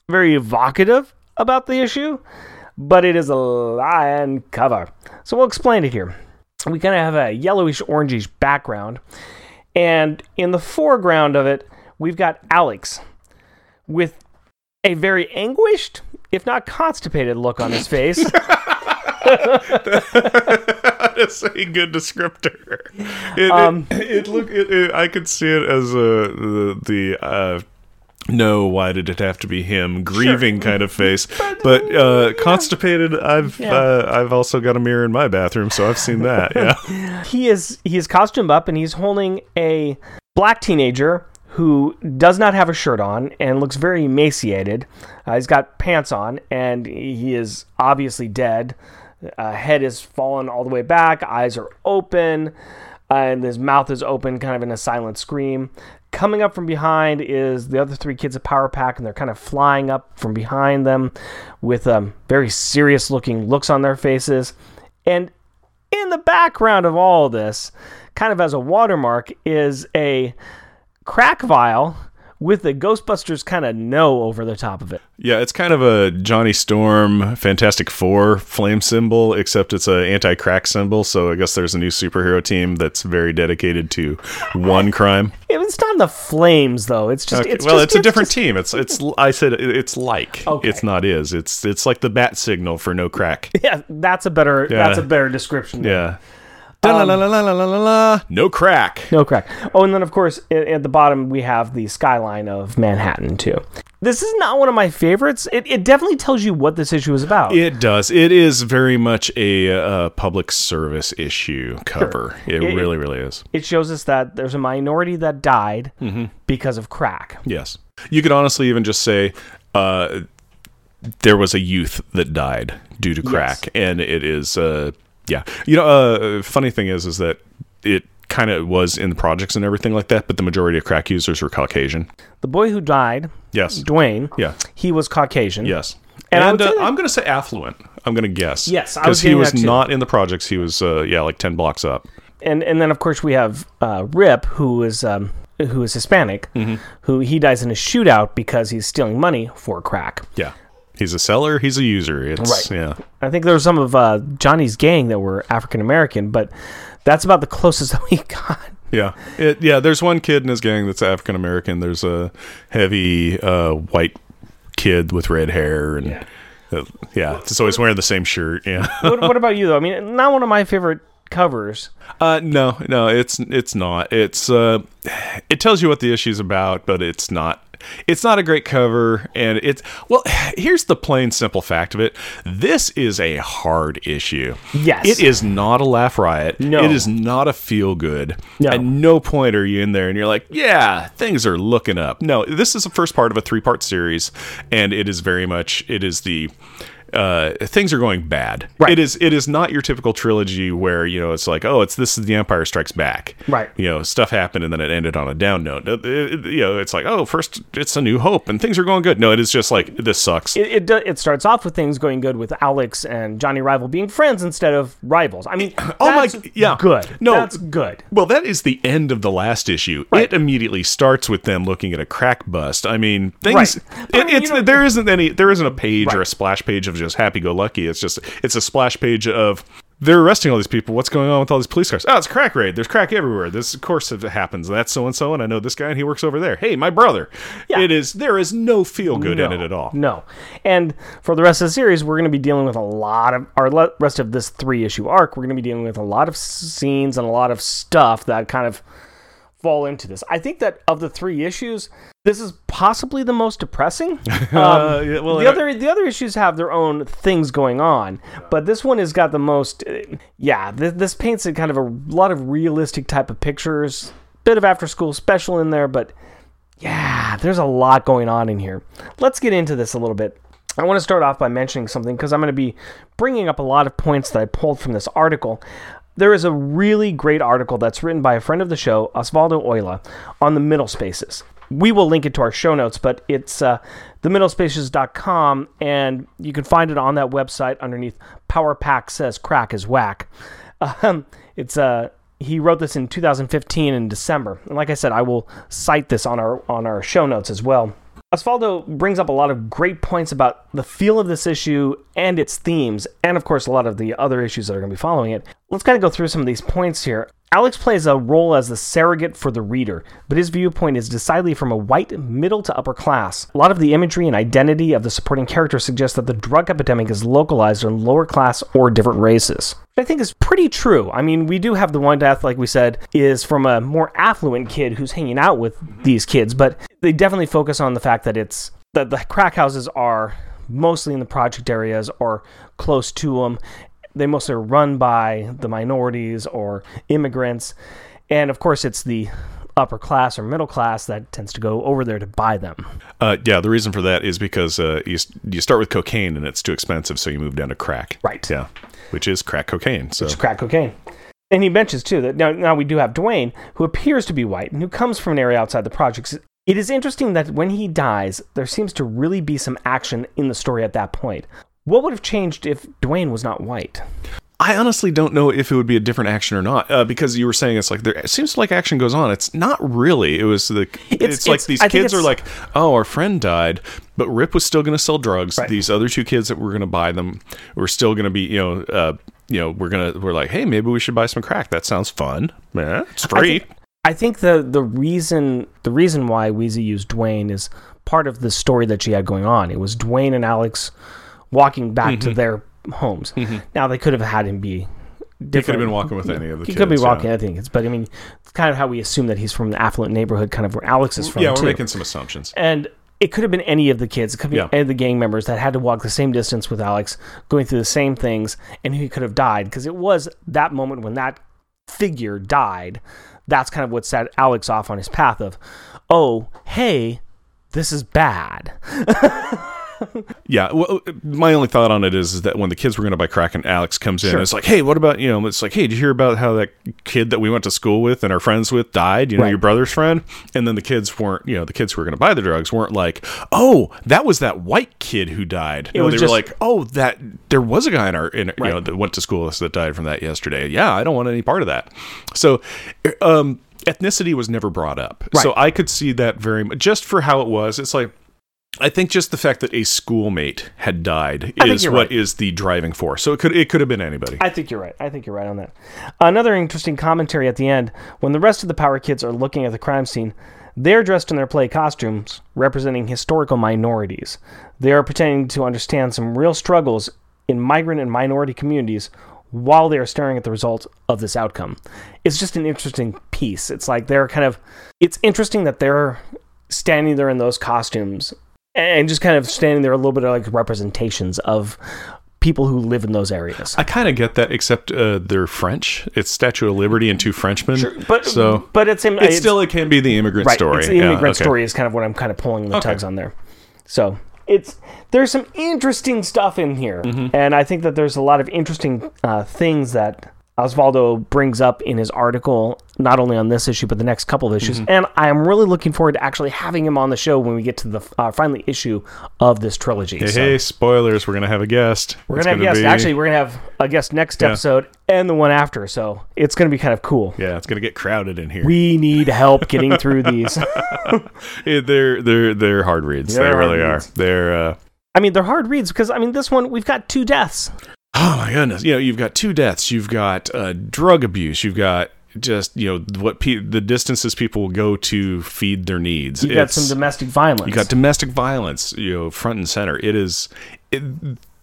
very evocative about the issue, but it is a lion cover. So we'll explain it here. We kind of have a yellowish orangish background, and in the foreground of it, we've got Alex with a very anguished, if not constipated, look on his face. That's a good descriptor. It, Um, it, it look it, I could see it as a the, the uh no, why did it have to be him? Grieving kind of face, but uh, constipated. I've Yeah. uh, I've also got a mirror in my bathroom, so I've seen that. Yeah, he is he is costumed up and he's holding a black teenager who does not have a shirt on and looks very emaciated. Uh, he's got pants on and he is obviously dead. Uh, head is fallen all the way back, eyes are open, uh, and his mouth is open, kind of in a silent scream. Coming up from behind is the other three kids of Power Pack, and they're kind of flying up from behind them with um, very serious looking looks on their faces. And in the background of all this, kind of as a watermark, is a crack vial with the Ghostbusters kind of no over the top of it. Yeah, it's kind of a Johnny Storm Fantastic Four flame symbol, except it's a anti-crack symbol. So I guess there's a new superhero team that's very dedicated to one crime. It's not the flames though. It's just Okay, it's well, just- it's a different just- team. It's it's I said it's like Okay. it's not is. It's it's like the bat signal for no crack. Yeah, that's a better Yeah. that's a better description. Yeah. La la la la. No crack. No crack. Oh, and then of course at the bottom we have the skyline of Manhattan too. This is not one of my favorites. It, it definitely tells you what this issue is about. It does. It is very much a uh, public service issue cover. It, It- really, really is. it shows us that there's a minority that died Mm-hmm. because of crack. Yes. You could honestly even just say uh, there was a youth that died due to crack, and it is, uh, yeah. You know, uh, funny thing is, is that it kind of was in the projects and everything like that, but the majority of crack users were Caucasian. The boy who died, Yes. Dwayne, Yeah. he was Caucasian. Yes. And And, uh, I'm going to say affluent. I'm going to guess. Yes, because he was not in the projects. He was, uh, yeah, like ten blocks up. and and then of course we have uh, Rip, who is um, who is Hispanic, Mm-hmm. who he dies in a shootout because he's stealing money for crack. Yeah, he's a seller. He's a user. It's Right. yeah. I think there were some of uh, Johnny's gang that were African American, but that's about the closest that we got. Yeah, it, yeah. There's one kid in his gang that's African American. There's a heavy uh, white kid with red hair, and yeah, uh, yeah just always wearing the same shirt. Yeah. what, what about you though? I mean, not one of my favorite covers. uh, no, no, it's it's not. It's uh, it tells you what the issue's about, but it's not. It's not a great cover, and it's well. Here's the plain simple fact of it: this is a hard issue. Yes. it is not a laugh riot. No. it is not a feel good. No. At no point are you in there and you're like, yeah, things are looking up. No, this is the first part of a three part series, and it is very much it is the uh, things are going bad. Right. It is it is not your typical trilogy where you know it's like oh it's this is the Empire Strikes Back. Right. You know stuff happened and then it ended on a down note. It- it- you know it's like oh first it's a new hope and things are going good. No, it is just like this sucks. It, it do- it starts off with things going good with Alex and Johnny Rival being friends instead of rivals. I mean, Oh my- yeah. good. No. that's good. Well, that is the end of the last issue. It immediately starts with them looking at a crack bust. I mean, things. Right. I mean, it's you know- there isn't any. There isn't a page or a splash page of just happy go lucky. It's just it's a splash page of they're arresting all these people. What's going on with all these police cars? Oh, it's crack raid. There's crack everywhere. This, of course, it happens. That's so and so, and I know this guy, and he works over there. Hey, my brother. Yeah. It is. There is no feel good in it at all. No. And for the rest of the series, we're going to be dealing with a lot of our le- rest of this three issue arc. We're going to be dealing with a lot of scenes and a lot of stuff that kind of fall into this. I think that of the three issues, this is possibly the most depressing. Um, Uh, yeah, well, the uh, other the other issues have their own things going on, but this one has got the most. uh, Yeah, th- this paints a kind of a lot of realistic type of pictures. Bit of after school special in there, but yeah, there's a lot going on in here. Let's get into this a little bit. I want to start off by mentioning something because I'm going to be bringing up a lot of points that I pulled from this article. There is a really great article that's written by a friend of the show, Osvaldo Oyola, on the middle spaces. We will link it to our show notes, but it's uh, themiddlespaces.com, and you can find it on that website underneath Power Pack Says Crack is Whack. Um, it's uh, he wrote this in 2015 in December, and like I said, I will cite this on our on our show notes as well. Osvaldo brings up a lot of great points about the feel of this issue and its themes, and of course, a lot of the other issues that are going to be following it. Let's kind of go through some of these points here. Alex plays a role as the surrogate for the reader, but his viewpoint is decidedly from a white, middle to upper class. A lot of the imagery and identity of the supporting character suggests that the drug epidemic is localized on lower class or different races. Which I think is pretty true. I mean, we do have the one death, like we said, is from a more affluent kid who's hanging out with mm-hmm. these kids, but they definitely focus on the fact that it's that the crack houses are mostly in the project areas or close to them. They mostly are run by the minorities or immigrants. And of course, it's the upper class or middle class that tends to go over there to buy them. Uh, yeah, the reason for that is because uh, you you start with cocaine and it's too expensive, so you move down to crack. Right. Yeah, which is crack cocaine. So It's crack cocaine. And he mentions too that now, now we do have Dwayne, who appears to be white and who comes from an area outside the projects. It is interesting that when he dies, there seems to really be some action in the story at that point. What would have changed if Dwayne was not white? I honestly don't know if it would be a different action or not, uh, because you were saying it's like there it seems like action goes on. It's not really. It was the. It's, like it's- these I kids are like, oh, our friend died, but Rip was still going to sell drugs. Right. These other two kids that were going to buy them were still going to be, you know, uh, you know, we're gonna we're like, hey, maybe we should buy some crack. That sounds fun. Yeah, it's I think, I think the the reason the reason why Weezie used Dwayne is part of the story that she had going on. It was Dwayne and Alex walking back Mm-hmm. to their homes. Now they could have had him be. He could have been walking with any of the He kids. could be yeah. walking. I think it's, but I mean, it's kind of how we assume that he's from the affluent neighborhood, kind of where Alex is from. Yeah, we're too. making some assumptions. and it could have been any of the kids. It could be Yeah. any of the gang members that had to walk the same distance with Alex, going through the same things, and he could have died because it was that moment when that figure died. That's kind of what set Alex off on his path of, oh, hey, this is bad. Yeah, well, my only thought on it is, is that when the kids were going to buy crack and Alex comes in, Sure. it's like, hey, what about you know? It's like, hey, did you hear about how that kid that we went to school with and are friends with died? You know, Right. your brother's friend. And then the kids weren't, you know, the kids who were going to buy the drugs weren't like, oh, that was that white kid who died. It no, was they just- were like, oh, that there was a guy in our, in, you know, that went to school with us that died from that yesterday. Yeah, I don't want any part of that. So, um, ethnicity was never brought up. So I could see that very much just for how it was. It's like. I think just the fact that a schoolmate had died is what right. is the driving force. So it could it could have been anybody. I think you're right. I think you're right on that. Another interesting commentary at the end when the rest of the Power Kids are looking at the crime scene, they're dressed in their play costumes representing historical minorities. They are pretending to understand some real struggles in migrant and minority communities while they are staring at the result of this outcome. It's just an interesting piece. It's like they're kind of it's interesting that they're standing there in those costumes and just kind of standing there a little bit of like representations of people who live in those areas. I kind of get that, except uh, they're French. It's Statue of Liberty and two Frenchmen. But so but it's, in, it's, still it can be the immigrant right. story. It's the Yeah, immigrant okay. story is kind of what I'm kind of pulling the Okay. tugs on there. So it's there's some interesting stuff in here, Mm-hmm. and I think that there's a lot of interesting uh, things that Osvaldo brings up in his article, not only on this issue but the next couple of issues. Mm-hmm. And I am really looking forward to actually having him on the show when we get to the uh, final issue of this trilogy. Hey, So hey, spoilers! We're gonna have a guest. we're gonna have guests. Actually, we're gonna have a guest next Yeah. episode and the one after. So it's gonna be kind of cool. yeah, it's gonna get crowded in here. We need help getting through these. Yeah, they're they're they're hard reads. They're they hard really reads. are. They're. Uh, I mean, they're hard reads because I mean, this one we've got two deaths. Oh my goodness! You know, you've got two deaths. You've got uh, drug abuse. You've got just you know what pe- the distances people will go to feed their needs. You got some domestic violence. You got domestic violence, you know, front and center. It is. It,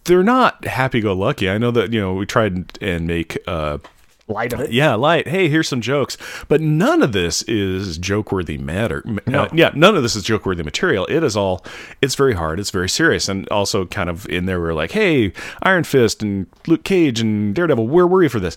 they're not happy-go-lucky. I know that you know we tried and- and make uh, light of it. yeah light. Hey, here's some jokes, but none of this is joke-worthy matter. No. uh, yeah, none of this is joke-worthy material. It is all. It's very hard. It's very serious, and also kind of in there we're like, hey, Iron Fist and Luke Cage and Daredevil, where were you for this?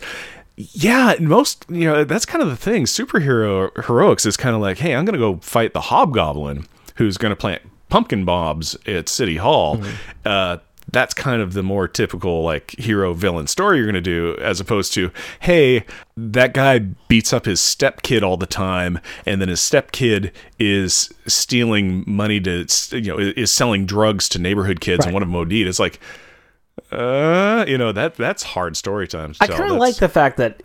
Yeah, most you know that's kind of the thing. Superhero heroics is kind of like, hey, I'm gonna go fight the Hobgoblin, who's gonna plant pumpkin bombs at City Hall. Uh, that's kind of the more typical like hero villain story you're gonna do, as opposed to, hey, that guy beats up his stepkid all the time, and then his stepkid is stealing money to, you know, is selling drugs to neighborhood kids, and one of them OD'd. It's like. Uh, you know that that's hard story time. to I kind of like the fact that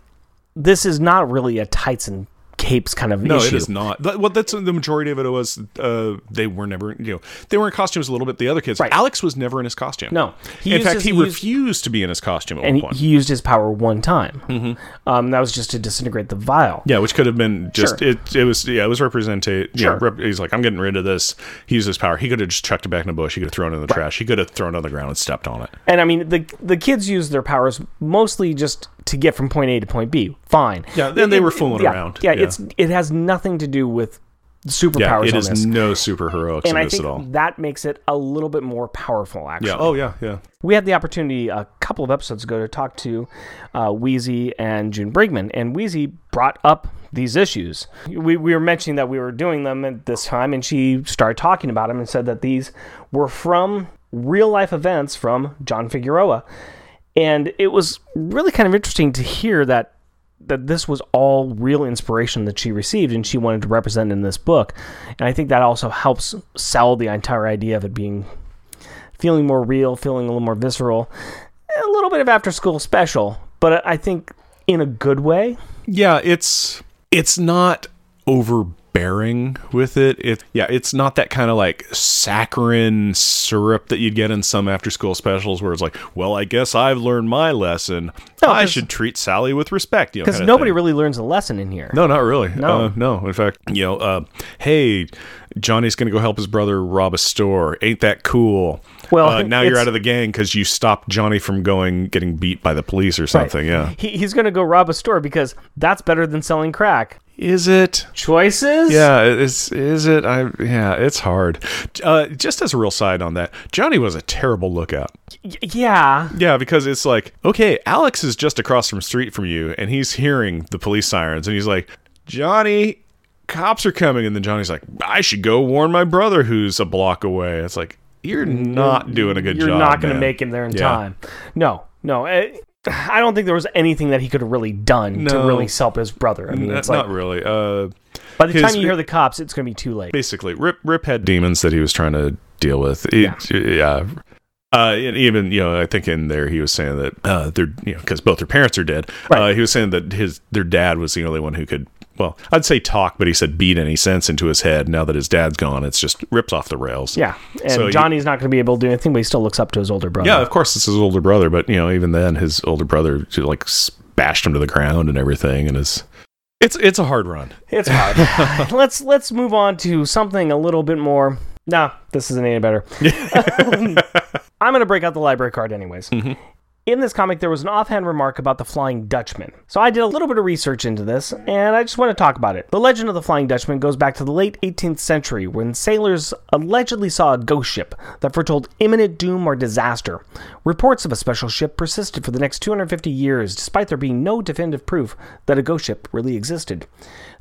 this is not really a tights and capes kind of No, issue. it is not. But, well, that's the majority of it was uh, they were never, you know, they were in costumes a little bit. The other kids, Right. Alex was never in his costume. No. In fact, his- he, he used- refused to be in his costume at and one he, point. he used his power one time. Mm-hmm. Um, that was just to disintegrate the vial. yeah, which could have been just Sure. it. It was yeah, it was representate. Sure. Yeah, rep, he's like, I'm getting rid of this. He used his power. He could have just chucked it back in the bush. He could have thrown it in the trash. He could have thrown it on the ground and stepped on it. And I mean, the the kids use their powers mostly just to get from point A to point B. Fine. Yeah, then they were fooling yeah, around. Yeah, Yeah. it's it has nothing to do with superpowers Yeah, it is this. no super heroics and in I this think at all. that makes it a little bit more powerful. Actually, Yeah. Oh yeah, yeah. we had the opportunity a couple of episodes ago to talk to uh, Weezie and June Brigman, and Weezie brought up these issues. We, we were mentioning that we were doing them at this time, and she started talking about them and said that these were from real life events from John Figueroa. And it was really kind of interesting to hear that that this was all real inspiration that she received and she wanted to represent in this book. And I think that also helps sell the entire idea of it being feeling more real, feeling a little more visceral. A little bit of after school special, but I think in a good way. Yeah, it's it's not overbearing with it. It yeah, it's not that kind of like saccharine syrup that you'd get in some after school specials where it's like, well, I guess I've learned my lesson. No, I should treat Sally with respect. You know, Because nobody thing. really learns a lesson in here. No, not really. No. Uh, no. In fact, you know, uh, hey, Johnny's going to go help his brother rob a store. Ain't that cool? Well, uh, now you're out of the gang because you stopped Johnny from going getting beat by the police or Right. something. Yeah. He, he's going to go rob a store because that's better than selling crack. Is it? Choices? Yeah, is is it? I yeah, it's hard. Uh, just as a real side on that, Johnny was a terrible lookout. Y- yeah. Yeah, because it's like, okay, Alex is just across from street from you, and he's hearing the police sirens, and he's like, Johnny, cops are coming, and then Johnny's like, I should go warn my brother who's a block away. It's like you're not doing a good job. You're not going to make him there in Yeah. time. No, no. eh, I don't think there was anything that he could have really done to really help his brother. I mean, N- it's like not really. Uh, by the his- time you hear the cops, it's going to be too late. basically Rip Rip had demons that he was trying to deal with. It- yeah. Uh, and even you know, I think in there he was saying that uh, they're you know because both their parents are dead. Right. Uh, he was saying that his their dad was the only one who could. Well, I'd say talk, but he said beat any sense into his head. Now that his dad's gone, it's just rips off the rails. Yeah, and So he- Johnny's not going to be able to do anything, but he still looks up to his older brother. Yeah, of course, it's his older brother, but you know, even then, his older brother like bashed him to the ground and everything, and is it's it's a hard run. it's hard. let's let's move on to something a little bit more. Nah, this isn't any better. I'm going to break out the library card, anyways. Mm-hmm. In this comic, there was an offhand remark about the Flying Dutchman. So I did a little bit of research into this, and I just want to talk about it. The legend of the Flying Dutchman goes back to the late 18th century when sailors allegedly saw a ghost ship that foretold imminent doom or disaster. Reports of a special ship persisted for the next 250 years, despite there being no definitive proof that a ghost ship really existed.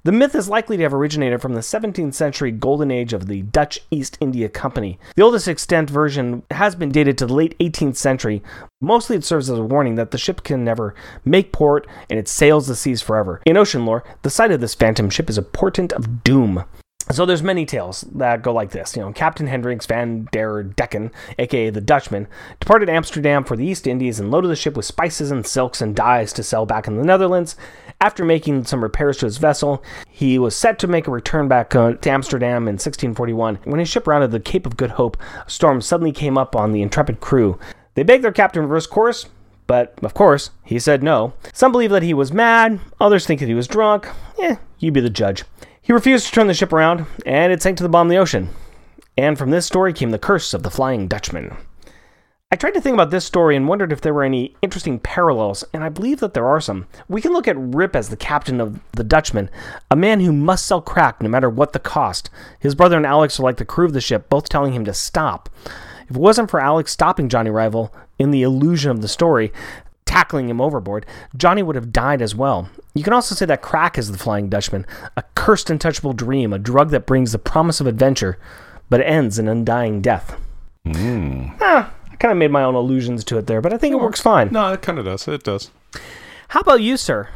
The myth is likely to have originated from the 17th century golden age of the Dutch East India Company. The oldest extant version has been dated to the late 18th century. Mostly it serves as a warning that the ship can never make port and it sails the seas forever. In ocean lore, the sight of this phantom ship is a portent of doom. So there's many tales that go like this. You know, Captain Hendricks van der Decken, aka the Dutchman, departed Amsterdam for the East Indies and loaded the ship with spices and silks and dyes to sell back in the Netherlands. After making some repairs to his vessel, he was set to make a return back uh, to Amsterdam in 1641. When his ship rounded the Cape of Good Hope, a storm suddenly came up on the intrepid crew. They begged their captain to reverse course, but of course, he said no. Some believe that he was mad, others think that he was drunk. Eh, you be the judge. He refused to turn the ship around, and it sank to the bottom of the ocean. And from this story came the curse of the Flying Dutchman. I tried to think about this story and wondered if there were any interesting parallels, and I believe that there are some. We can look at Rip as the captain of the Dutchman, a man who must sell crack no matter what the cost. His brother and Alex are like the crew of the ship, both telling him to stop. If it wasn't for Alex stopping Johnny Rival in the illusion of the story, tackling him overboard, Johnny would have died as well. You can also say that crack is the Flying Dutchman, a cursed untouchable dream, a drug that brings the promise of adventure, but ends in undying death. Ah, I kind of made my own allusions to it there, but I think it works fine. No, it kind of does. It does. How about you, sir?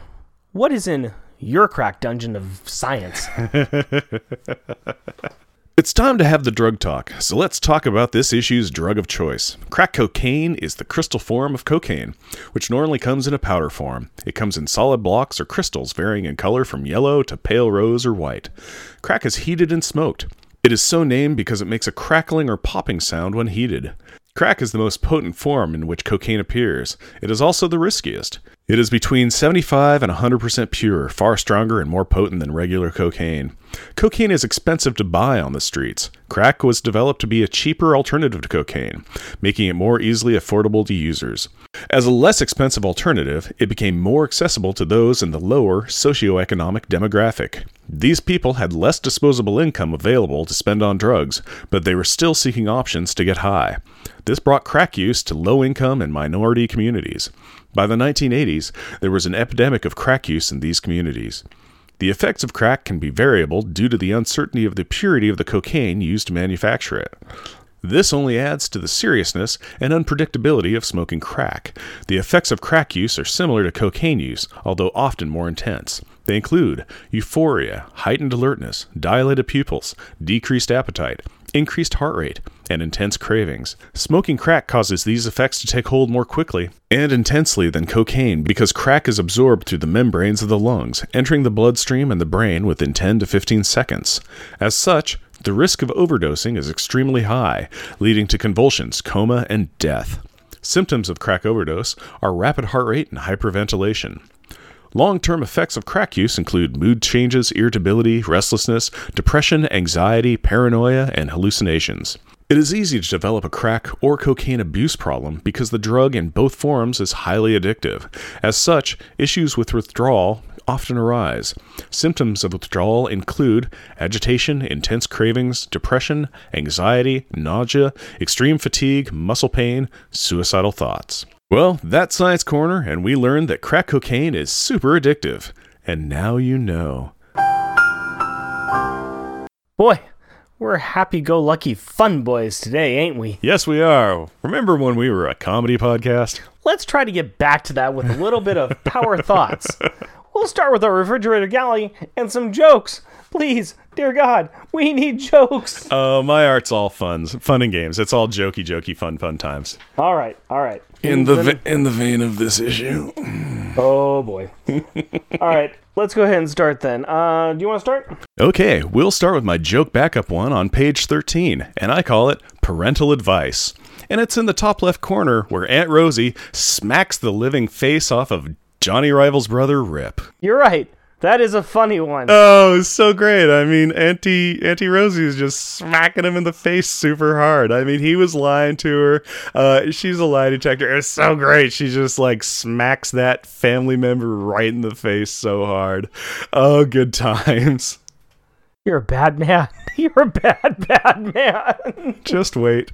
What is in your crack dungeon of science? It's time to have the drug talk, so let's talk about this issue's drug of choice. Crack cocaine is the crystal form of cocaine, which normally comes in a powder form. It comes in solid blocks or crystals varying in color from yellow to pale rose or white. Crack is heated and smoked. It is so named because it makes a crackling or popping sound when heated. Crack is the most potent form in which cocaine appears. It is also the riskiest. It is between 75 and 100% pure, far stronger and more potent than regular cocaine. Cocaine is expensive to buy on the streets. Crack was developed to be a cheaper alternative to cocaine, making it more easily affordable to users. As a less expensive alternative, it became more accessible to those in the lower socioeconomic demographic. These people had less disposable income available to spend on drugs, but they were still seeking options to get high. This brought crack use to low income and minority communities. By the 1980s, there was an epidemic of crack use in these communities. The effects of crack can be variable due to the uncertainty of the purity of the cocaine used to manufacture it. This only adds to the seriousness and unpredictability of smoking crack. The effects of crack use are similar to cocaine use, although often more intense. They include euphoria, heightened alertness, dilated pupils, decreased appetite, increased heart rate, and intense cravings. Smoking crack causes these effects to take hold more quickly and intensely than cocaine because crack is absorbed through the membranes of the lungs, entering the bloodstream and the brain within 10 to 15 seconds. As such, the risk of overdosing is extremely high, leading to convulsions, coma, and death. Symptoms of crack overdose are rapid heart rate and hyperventilation. Long term effects of crack use include mood changes, irritability, restlessness, depression, anxiety, paranoia, and hallucinations. It is easy to develop a crack or cocaine abuse problem because the drug in both forms is highly addictive. As such, issues with withdrawal often arise. Symptoms of withdrawal include agitation, intense cravings, depression, anxiety, nausea, extreme fatigue, muscle pain, suicidal thoughts. Well, that's Science Corner, and we learned that crack cocaine is super addictive. And now you know. Boy, we're happy go lucky fun boys today, ain't we? Yes, we are. Remember when we were a comedy podcast? Let's try to get back to that with a little bit of power thoughts. We'll start with our refrigerator galley and some jokes. Please, dear God, we need jokes. Oh, my art's all fun, fun and games. It's all jokey, jokey, fun, fun times. All right, all right. In the ve- in the vein of this issue. Oh boy. all right, let's go ahead and start then. Uh, do you want to start? Okay, we'll start with my joke backup one on page 13, and I call it Parental Advice. And it's in the top left corner where Aunt Rosie smacks the living face off of Johnny Rival's brother Rip. You're right. That is a funny one. Oh, it's so great. I mean, Auntie Auntie Rosie is just smacking him in the face super hard. I mean, he was lying to her. Uh, she's a lie detector. It's so great. She just like smacks that family member right in the face so hard. Oh, good times. You're a bad man. You're a bad, bad man. Just wait.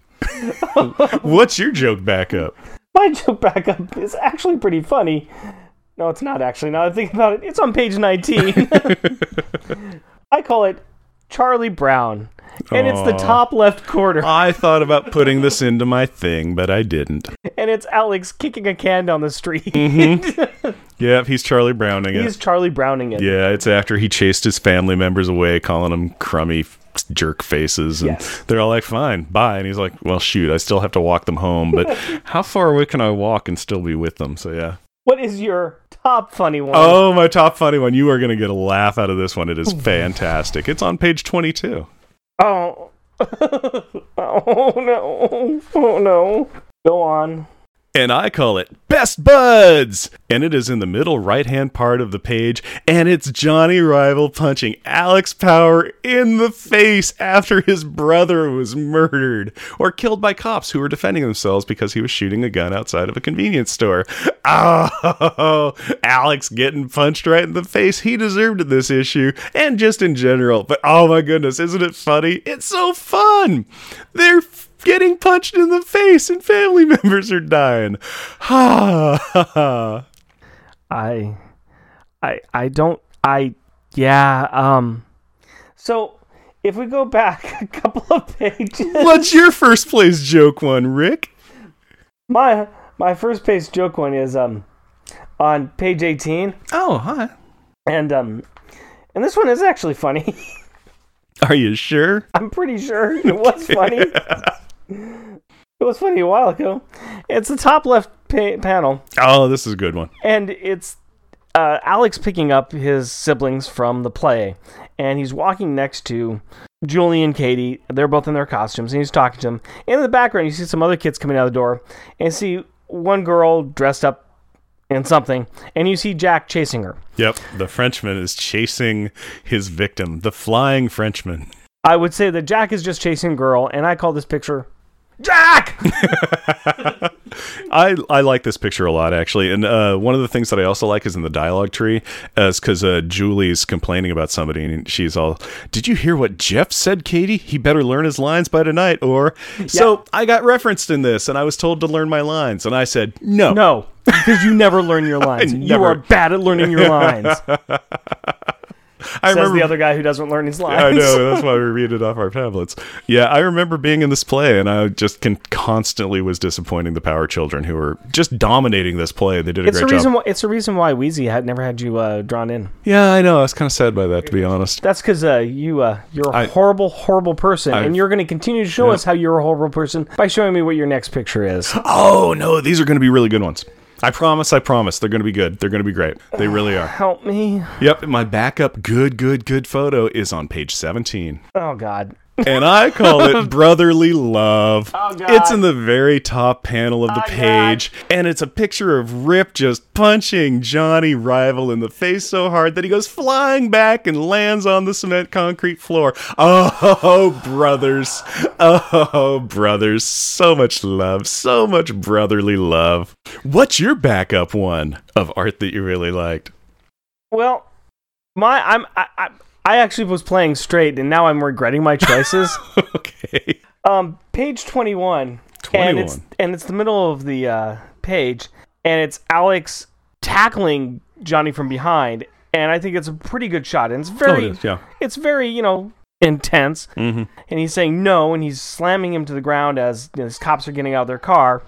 What's your joke backup? My joke backup is actually pretty funny. No, it's not actually. Now that I think about it, it's on page 19. I call it Charlie Brown. And it's the Aw. top left corner. I thought about putting this into my thing, but I didn't. And it's Alex kicking a can down the street. Mm-hmm. Yep, he's Charlie Browning it. He's Charlie Browning it. Yeah, it's after he chased his family members away, calling them crummy f- jerk faces, and Yes. they're all like, "Fine, bye." And he's like, "Well, shoot, I still have to walk them home, but how far away can I walk and still be with them?" So yeah. What is your top funny one? Oh, my top funny one! You are gonna get a laugh out of this one. It is fantastic. It's on page twenty-two. Oh. oh no. Oh no. Go on. And I call it Best Buds! And it is in the middle right hand part of the page, and it's Johnny Rival punching Alex Power in the face after his brother was murdered or killed by cops who were defending themselves because he was shooting a gun outside of a convenience store. Oh, Alex getting punched right in the face. He deserved this issue, and just in general. But oh my goodness, isn't it funny? It's so fun! They're getting punched in the face and family members are dying. Ha ha ha. I I I don't I yeah, um so if we go back a couple of pages What's your first place joke one, Rick? my my first page joke one is um on page 18 Oh, hi. and um and this one is actually funny. Are you sure? I'm pretty sure it was funny. It was funny a while ago. It's the top left pa- panel Oh, this is a good one. and it's uh, Alex picking up his siblings from the play, and he's walking next to Julie and Katie. They're both in their costumes, and he's talking to them. And in the background, you see some other kids coming out of the door, and you see one girl dressed up in something, and you see Jack chasing her. Yep, the Frenchman is chasing his victim, the flying Frenchman. I would say that Jack is just chasing a girl, and I call this picture Jack. I I like this picture a lot actually, and uh, one of the things that I also like is in the dialogue tree, is because uh, Julie's complaining about somebody, and she's all, "Did you hear what Jeff said, Katie? He better learn his lines by tonight." Or, so I got referenced in this, and I was told to learn my lines, and I said, "No, no, because you never learn your lines. You are bad at learning your lines. I Says remember the other guy who doesn't learn his lines. I know that's why we read it off our tablets. Yeah, I remember being in this play, and I just can constantly was disappointing the Power Children, who were just dominating this play. They did a It's the great reason. job. Why, it's the reason why Weezie had never had you uh, drawn in. yeah, I know. I was kind of sad by that, to be honest. That's because uh, you uh, you're a I- horrible, horrible person, I've- and you're going to continue to show Yeah. us how you're a horrible person by showing me what your next picture is. Oh no, these are going to be really good ones. I promise. I promise. They're going to be good. They're going to be great. They really are. Help me! Yep. My backup, good, good, good photo is on page seventeen. Oh God! And I call it brotherly love. Oh, It's in the very top panel of the Oh, God. page, and it's a picture of Rip just punching Johnny Rival in the face so hard that he goes flying back and lands on the cement concrete floor. Oh, brothers. Oh, brothers. So much love. So much brotherly love. What's your backup one of art that you really liked? Well, my I'm I, I I actually was playing straight, and now I'm regretting my choices. okay. um, page twenty one. And it's 21. and it's the middle of the uh, page, and it's Alex tackling Johnny from behind, and I think it's a pretty good shot, and it's Oh, very it is, yeah. it's very you know intense Mm-hmm. and he's saying no and he's slamming him to the ground as you know, his cops are getting out of their car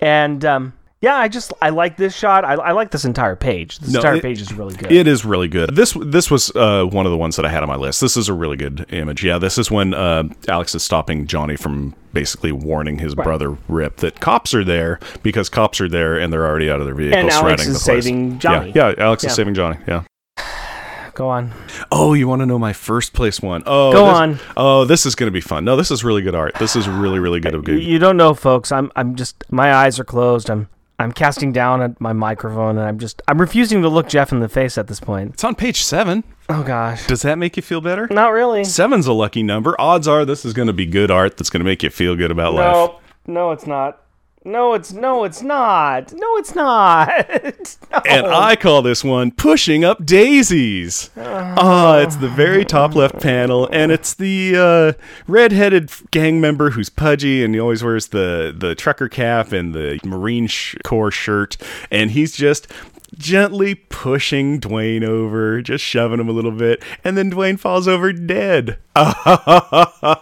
and um, yeah i just i like this shot i, I like this entire page this No, entire it- page is really good It is really good. This this was uh, one of the ones that I had on my list. This is a really good image. Yeah, this is when uh, Alex is stopping Johnny from basically warning his brother Rip that cops are there because cops are there and they're already out of their vehicles. And Alex is saving Johnny. Yeah, yeah Alex Yeah. is saving Johnny. Yeah. go on Oh, you want to know my first place one? Oh, Go this- on. Oh, this is going to be fun. No, this is really good art. This is really really good. you don't know folks i'm i'm just my eyes are closed i'm i'm casting down at my microphone and i'm just i'm refusing to look jeff in the face at this point It's on page seven. oh gosh Does that make you feel better? not really Seven's a lucky number. Odds are this is going to be good art that's going to make you feel good about life. no no it's not no it's no it's not no it's not No. And I call this one Pushing Up Daisies. Ah, it's the very top left panel, and it's the uh, red-headed gang member who's pudgy, and he always wears the, the trucker cap and the Marine sh- Corps shirt, and he's just gently pushing Dwayne over, just shoving him a little bit, and then Dwayne falls over dead.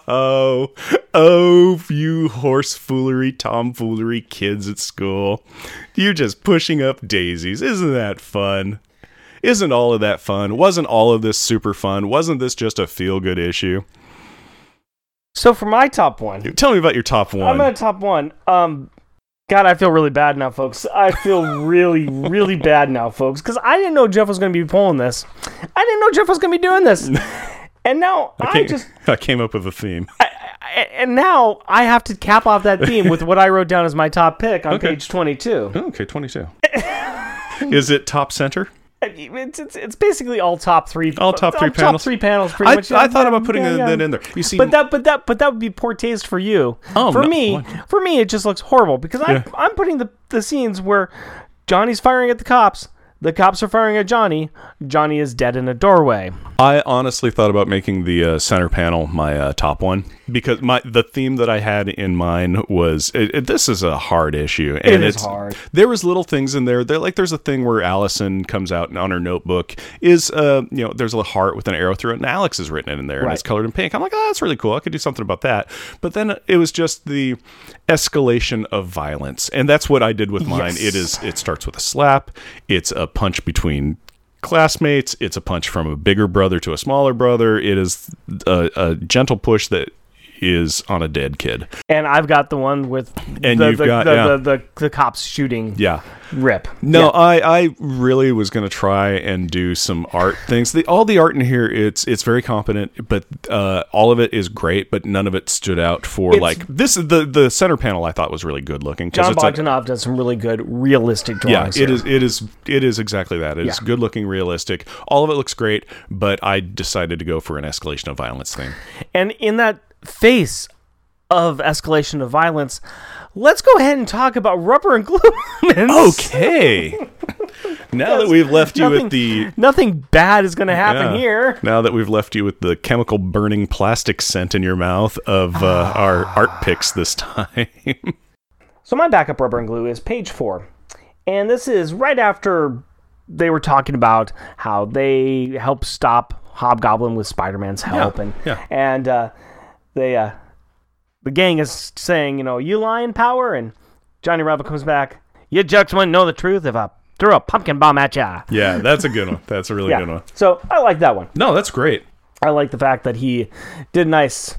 Oh, oh, you horse foolery, tomfoolery kids at school. You're just pushing up daisies. Isn't that fun? Isn't all of that fun? Wasn't all of this super fun? Wasn't this just a feel good issue? so for my top one Tell me about your top one. I'm at top one. Um, God, I feel really bad now, folks. I feel really, really bad now, folks, because I didn't know Jeff was going to be pulling this. I didn't know Jeff was going to be doing this, and now I, came, just I came up with a theme. I, and now I have to cap off that theme with what I wrote down as my top pick on Okay. page 22. Okay, 22. Is it top center? It's, it's, it's basically all top three. All top three Top panels? three panels, pretty I, much. I thought about putting Yeah, yeah. that in there. You see, But that, but that, but that would be poor taste for you. Oh, for no. me, What? for me, it just looks horrible because I'm, I'm putting the the scenes where Johnny's firing at the cops, the cops are firing at Johnny, Johnny is dead in a doorway. I honestly thought about making the uh, center panel my uh, top one because my the theme that I had in mind was it, it- this is a hard issue and is it's hard. There was little things in there. There like there's a thing where Allison comes out and on her notebook is uh you know there's a heart with an arrow through it and Alex is written it in there and it's colored in pink. I'm like oh that's really cool. I could do something about that. But then it was just the escalation of violence and that's what I did with mine. Yes. It is it starts with a slap. It's a punch between classmates. It's a punch from a bigger brother to a smaller brother. It is a, a gentle push that is on a dead kid. And I've got the one with And the, you've the, got- the, yeah. the, the, the cops shooting Yeah. Rip. No, Yeah. I, I really was gonna try and do some art things. The, all the art in here, it's it's very competent, but uh, all of it is great, but none of it stood out for It's- like this. The the center panel I thought was really good looking. Jon it's like- Bogdanove does some really good realistic yeah, drawings. it here. is. It is. It is exactly that. It is Yeah. good looking, realistic. All of it looks great, but I decided to go for an escalation of violence thing. And in that face of escalation of violence, let's go ahead and talk about rubber and glue. Okay. now that we've left you Nothing- with the Nothing bad is going to happen Yeah. here. Now that we've left you with the chemical burning plastic scent in your mouth of uh, our art picks this time. So my backup rubber and glue is page four, and this is right after they were talking about how they helped stop Hobgoblin with Spider Man's help, and yeah. and uh, they uh, the gang is saying, you know, you lie in power, and Johnny Bravo comes back. You jokes wouldn't know the truth if I threw a pumpkin bomb at ya. Yeah, that's a good one. That's a really good one. So I like that one. No, that's great. I like the fact that he did nice,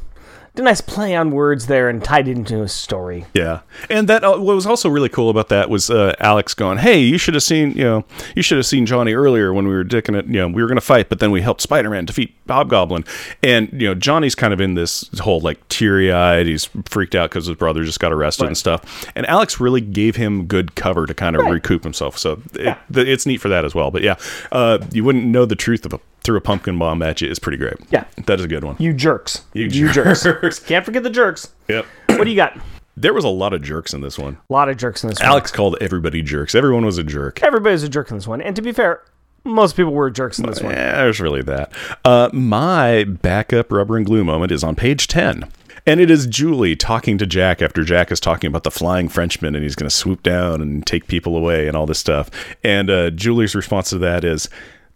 did a nice play on words there and tied it into a story. Yeah, and that uh, what was also really cool about that was uh, Alex going, "Hey, you should have seen, you know, you should have seen Johnny earlier when we were dicking it. You know, we were going to fight, but then we helped Spider-Man defeat Hobgoblin." And you know, Johnny's kind of in this whole like teary-eyed. He's freaked out because his brother just got arrested and stuff. And Alex really gave him good cover to kind of recoup himself. So it, it's neat for that as well. But yeah, uh, you wouldn't know the truth of a threw a pumpkin bomb at you is pretty great. Yeah. that is a good one. You jerks. You jerks. jerks. Can't forget the jerks. Yep. What do you got? There was a lot of jerks in this one. A lot of jerks in this one. Alex called everybody jerks. Everyone was a jerk. Everybody's a jerk in this one. And to be fair, most people were jerks in this one. Yeah, there's really that. Uh, my backup rubber and glue moment is on page 10. And it is Julie talking to Jack after Jack is talking about the flying Frenchman and he's going to swoop down and take people away and all this stuff. And uh, Julie's response to that is,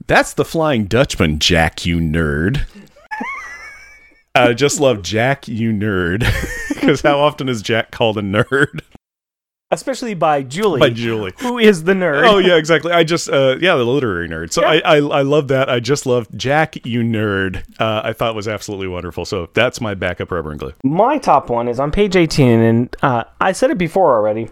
That's the Flying Dutchman, Jack, you nerd. I just love Jack, you nerd. Because how often is Jack called a nerd? Especially by Julie. By Julie. Who is the nerd. Oh yeah, exactly. I just uh, yeah, the literary nerd. So I, I I love that. I just love Jack, you nerd. Uh, I thought was absolutely wonderful. So that's my backup rubber and glue. My top one is on page 18, and uh, I said it before already.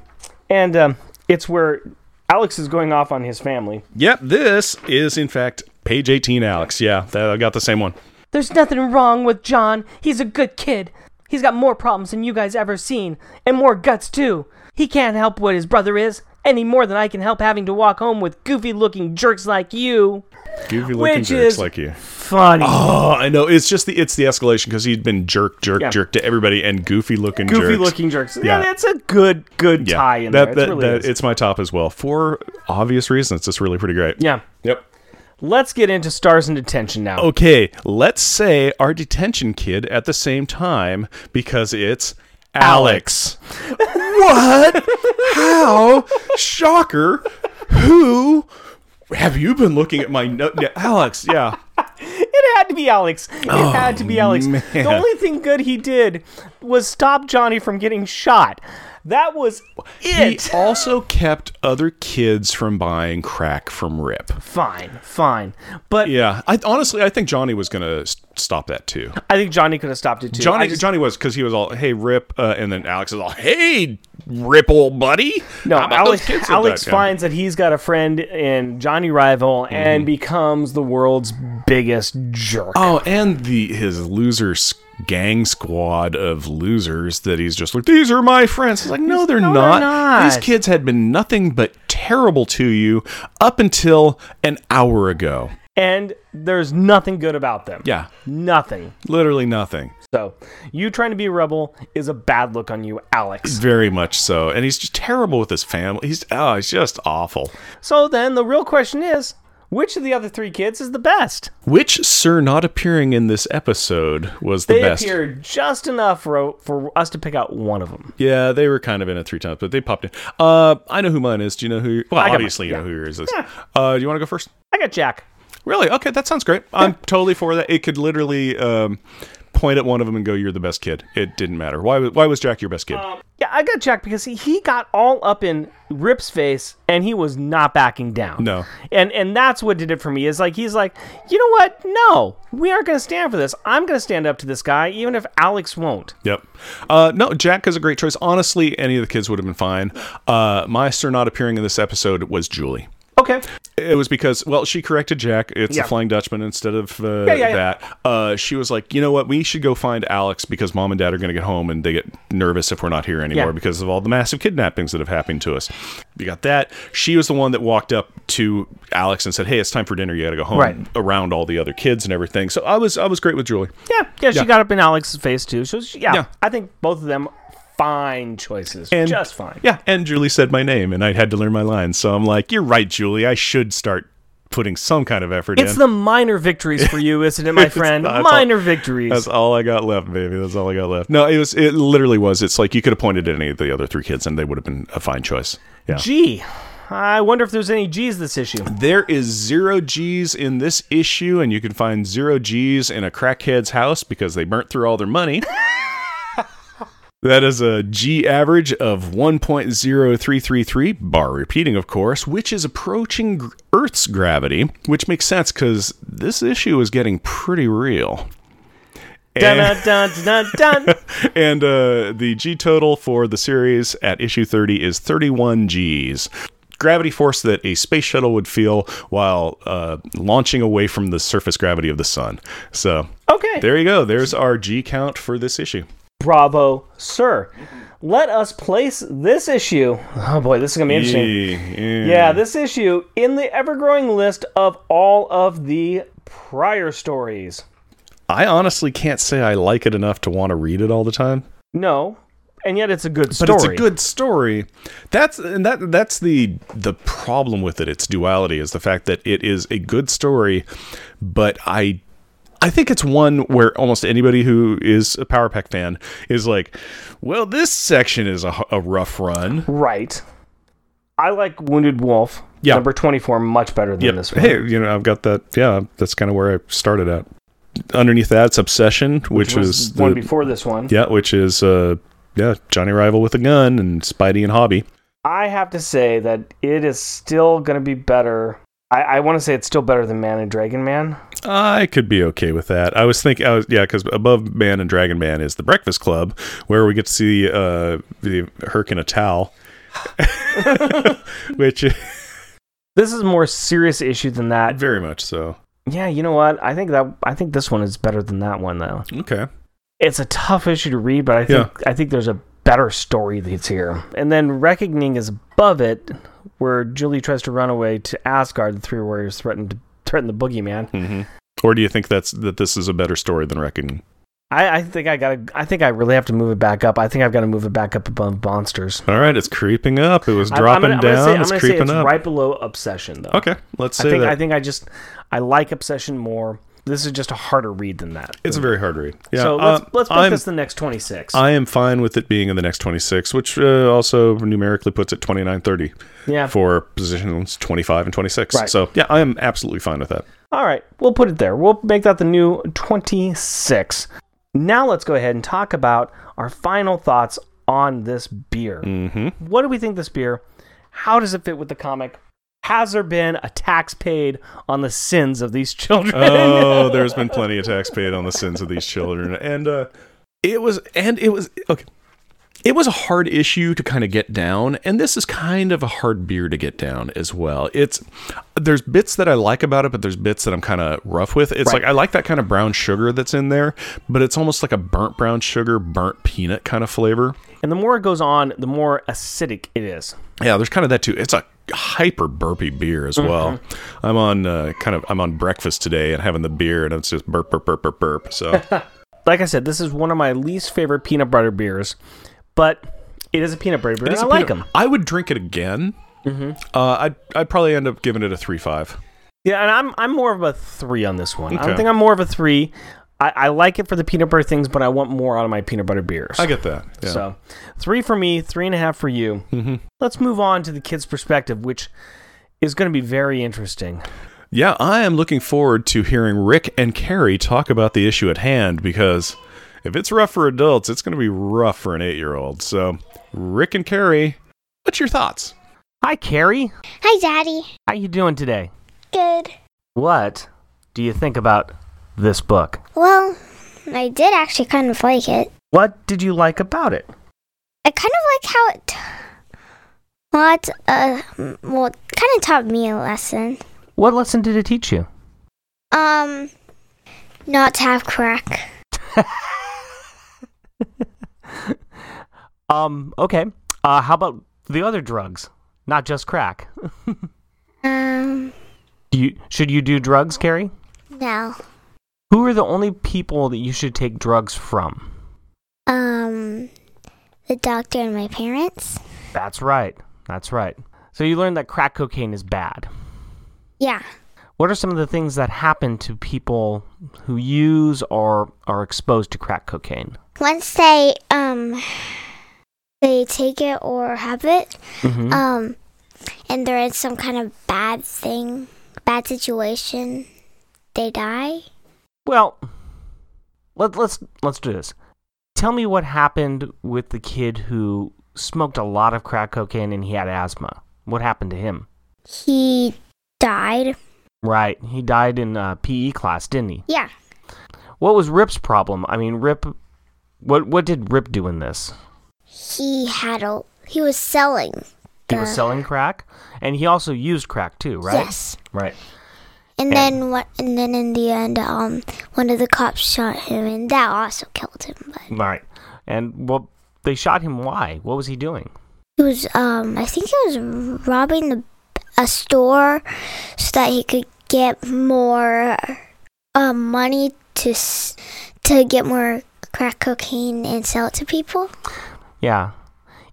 And um, it's where Alex is going off on his family. Yep, this is in fact page eighteen, Alex. Yeah, that, I got the same one. There's nothing wrong with John. He's a good kid. He's got more problems than you guys ever seen, and more guts too. He can't help what his brother is, any more than I can help having to walk home with goofy looking jerks like you. Goofy looking jerks like you. Funny. Oh, I know. It's just the it's the escalation because he'd been jerk, jerk, Yeah. jerk to everybody, and goofy looking Goofy jerks. looking jerks. Yeah, Yeah. that's a good, good Yeah, tie in that, there. that, It really that- it's my top as well for obvious reasons. It's just really pretty great. yeah. Yep. Let's get into stars in detention now. Okay, let's say our detention kid at the same time because it's Alex. what? How? Shocker. Who? Have you been looking at my note? Yeah, Alex, yeah. It had to be Alex. It oh, had to be Alex. man. The only thing good he did was stop Johnny from getting shot. That was it. He also kept other kids from buying crack from Rip. fine, fine. But Yeah, I honestly I think Johnny was gonna stop that too. I think Johnny could have stopped it too. Johnny just- Johnny was because he was all hey Rip, uh, and then Alex is all hey Rip old buddy. No, Alex, that Alex died?" finds that he's got a friend in Johnny Rival and Mm-hmm. becomes the world's biggest jerk. Oh, and the his loser gang squad of losers that he's just like, these are my friends. It's like, no, they're, No, they're not. not. These kids had been nothing but terrible to you up until an hour ago. And there's nothing good about them. Yeah, Nothing. literally nothing. So, you trying to be a rebel is a bad look on you, Alex. Very much so. And he's just terrible with his family. He's oh, he's just awful. So then the real question is, which of the other three kids is the best? Which Sir not appearing in this episode was the They best? They appeared just enough for, for us to pick out one of them. Yeah, they were kind of in it three times, but they popped in. Uh, I know who mine is. Do you know who? Well, I obviously mine, you know who yours is. Uh, do you want to go first? I got Jack. Really? Okay, that sounds great. I'm totally for that. It could literally um, point at one of them and go, "You're the best kid." It didn't matter. Why? Why was Jack your best kid? Yeah, I got Jack because he, he got all up in Rip's face and he was not backing down. No. And and that's what did it for me. Is like he's like, you know what? No, we aren't gonna stand for this. I'm gonna stand up to this guy, even if Alex won't. Yep. Uh, no, Jack is a great choice. Honestly, any of the kids would have been fine. Uh, my not appearing in this episode was Julie. Okay. It was because, well, she corrected Jack. It's Yeah. the Flying Dutchman instead of uh, yeah, yeah. that. Uh, she was like, you know what? We should go find Alex because mom and dad are going to get home and they get nervous if we're not here anymore because of all the massive kidnappings that have happened to us. You got that. She was the one that walked up to Alex and said, "Hey, it's time for dinner. You got to go home." Right. Around all the other kids and everything. So I was I was great with Julie. Yeah, yeah. She got up in Alex's face too. So she, Yeah. I think both of them fine choices. And just fine. Yeah, and Julie said my name, and I had to learn my lines. So I'm like, "You're right, Julie. I should start." Putting some kind of effort in. It's in. the minor victories for you, isn't it, my friend? not- it's all- minor victories. That's all I got left, baby. That's all I got left. No, it was. It literally was. It's like you could have pointed at any of the other three kids, and they would have been a fine choice. Yeah. Gee, I wonder if there's any G's this issue. There is zero G's in this issue, and you can find zero G's in a crackhead's house because they burnt through all their money. that is a G average of 1.0333, bar repeating, of course, which is approaching Earth's gravity, which makes sense because this issue is getting pretty real. Dun And- dun dun dun. dun. and uh, the G total for the series at issue 30 is 31 Gs. Gravity force that a space shuttle would feel while uh, launching away from the surface gravity of the sun. So Okay. there you go. There's our G count for this issue. Bravo, sir. Let us place this issue. Oh boy, this is gonna be interesting. Yeah, Yeah, this issue in the ever growing list of all of the prior stories. I honestly can't say I like it enough to want to read it all the time. No, and yet it's a good story. but it's a good story. That's and that that's the the problem with it. Its duality is the fact that it is a good story, but I I think it's one where almost anybody who is a Power Pack fan is like, well, this section is a, a rough run. right. I like Wounded Wolf. Yeah. Number twenty four much better than this one. Hey, you know, I've got that. Yeah, that's kind of where I started at. Underneath that, it's Obsession, which, was was the one before this one. yeah, which is uh, yeah, Johnny Rival with a gun and Spidey and Hobby. I have to say that it is still going to be better. I, I want to say it's still better than Man and Dragon Man. I could be okay with that. I was thinking, I was yeah, because above Man and Dragon Man is the Breakfast Club, where we get to see uh, the Herc in a towel, which This is a more serious issue than that. very much so. Yeah, you know what? I think that I think this one is better than that one though. Okay, It's a tough issue to read, but I think I think there's a better story that's here. And then Reckoning is above it, where Julie tries to run away to Asgard. The three warriors threaten to threaten the boogeyman. hmm or do you think that's that this is a better story than Reckoning? I, I think I gotta. I think I really have to move it back up. I think I've got to move it back up above monsters. All right, it's creeping up. It was dropping I'm gonna, down. I'm gonna say, I'm it's creeping it's up. right below Obsession, though. Okay, let's I say think that. I think I just I like Obsession more. This is just a harder read than that. it's a very hard read. Yeah, so let's uh, let's put I'm- this the next twenty six. I am fine with it being in the next 26, which uh, also numerically puts it 29 30 Yeah. for positions 25 and 26. Right. So, yeah, I am absolutely fine with that. All right, we'll put it there. We'll make that the new 26. Now let's go ahead and talk about our final thoughts on this beer. hmm What do we think this beer? How does it fit with the comic? Has there been a tax paid on the sins of these children? Oh, there's been plenty of tax paid on the sins of these children. And uh, it was, and it was, okay. It was a hard issue to kind of get down, and this is kind of a hard beer to get down as well. It's there's bits that I like about it, but there's bits that I'm kind of rough with. It's Right. like I like that kind of brown sugar that's in there, but it's almost like a burnt brown sugar, burnt peanut kind of flavor. and the more it goes on, the more acidic it is. Yeah, there's kind of that too. It's a hyper burpy beer as well. I'm on uh, kind of I'm on breakfast today and having the beer, and it's just burp burp burp burp burp. So Like I said, this is one of my least favorite peanut butter beers, but it is a peanut butter beer, and It's I a like peanut- them. I would drink it again. Uh, I'd I'd probably end up giving it a three five. Yeah, and I'm I'm more of a three on this one. I Okay. think I'm more of a three. I, I like it for the peanut butter things, but I want more out of my peanut butter beers. I get that. Yeah. So, three for me, three and a half for you. Mm-hmm. Let's move on to the kid's perspective, which is going to be very interesting. Yeah, I am looking forward to hearing Rick and Carrie talk about the issue at hand because if it's rough for adults, it's going to be rough for an eight year old. So, Rick and Carrie, what's your thoughts? Hi, Carrie. Hi, Daddy. How you doing today? Good. What do you think about this book? Well, I did actually kind of like it. What did you like about it? I kind of like how it. Well, it, uh, well, it kind of taught me a lesson. What lesson did it teach you? Um, not to have crack. Um, okay. Uh, how about the other drugs? Not just crack. Um, Do you should you do drugs, Carrie? no. Who are the only people that you should take drugs from? Um, the doctor and my parents. That's right. That's right. So you learned that crack cocaine is bad. Yeah. What are some of the things that happen to people who use or are exposed to crack cocaine? Once they um they take it or have it, Mm-hmm. um, and they're in some kind of bad thing, bad situation, they die. Well, let, let's let's do this. Tell me what happened with the kid who smoked a lot of crack cocaine and he had asthma. What happened to him? He died. Right, he died in uh, PE class, didn't he? Yeah. What was Rip's problem? I mean, Rip. What what did Rip do in this? He had a. He was selling. He was selling crack, and he also used crack too, right? Yes. Right. And And- then what? And then in the end, um, one of the cops shot him, and that also killed him. But Right. And well, they shot him. Why? What was he doing? he was, um, I think he was robbing the a store so that he could get more, um, money to to get more crack cocaine and sell it to people. Yeah.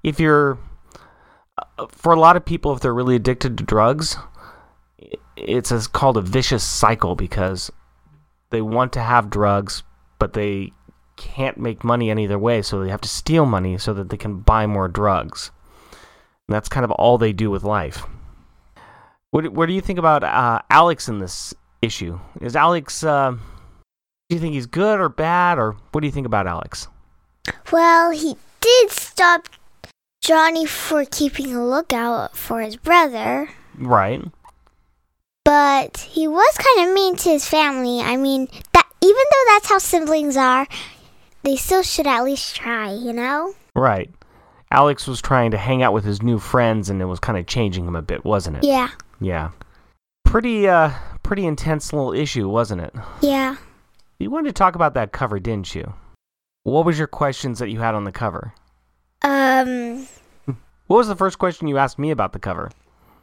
If you're, uh, for a lot of people, if they're really addicted to drugs, it's a, called a vicious cycle because they want to have drugs, but they can't make money any other way, so they have to steal money so that they can buy more drugs. And that's kind of all they do with life. What, what do you think about uh, Alex in this issue? Is Alex, uh, do you think he's good or bad, or what do you think about Alex? Well, he did stop Johnny for keeping a lookout for his brother. Right. but he was kind of mean to his family. I mean, that even though that's how siblings are, they still should at least try, you know? Right. Alex was trying to hang out with his new friends and it was kind of changing him a bit, wasn't it? Yeah, Yeah. Pretty uh pretty intense little issue, wasn't it? yeah. You wanted to talk about that cover, didn't you? What was your questions that you had on the cover? Um, What was the first question you asked me about the cover?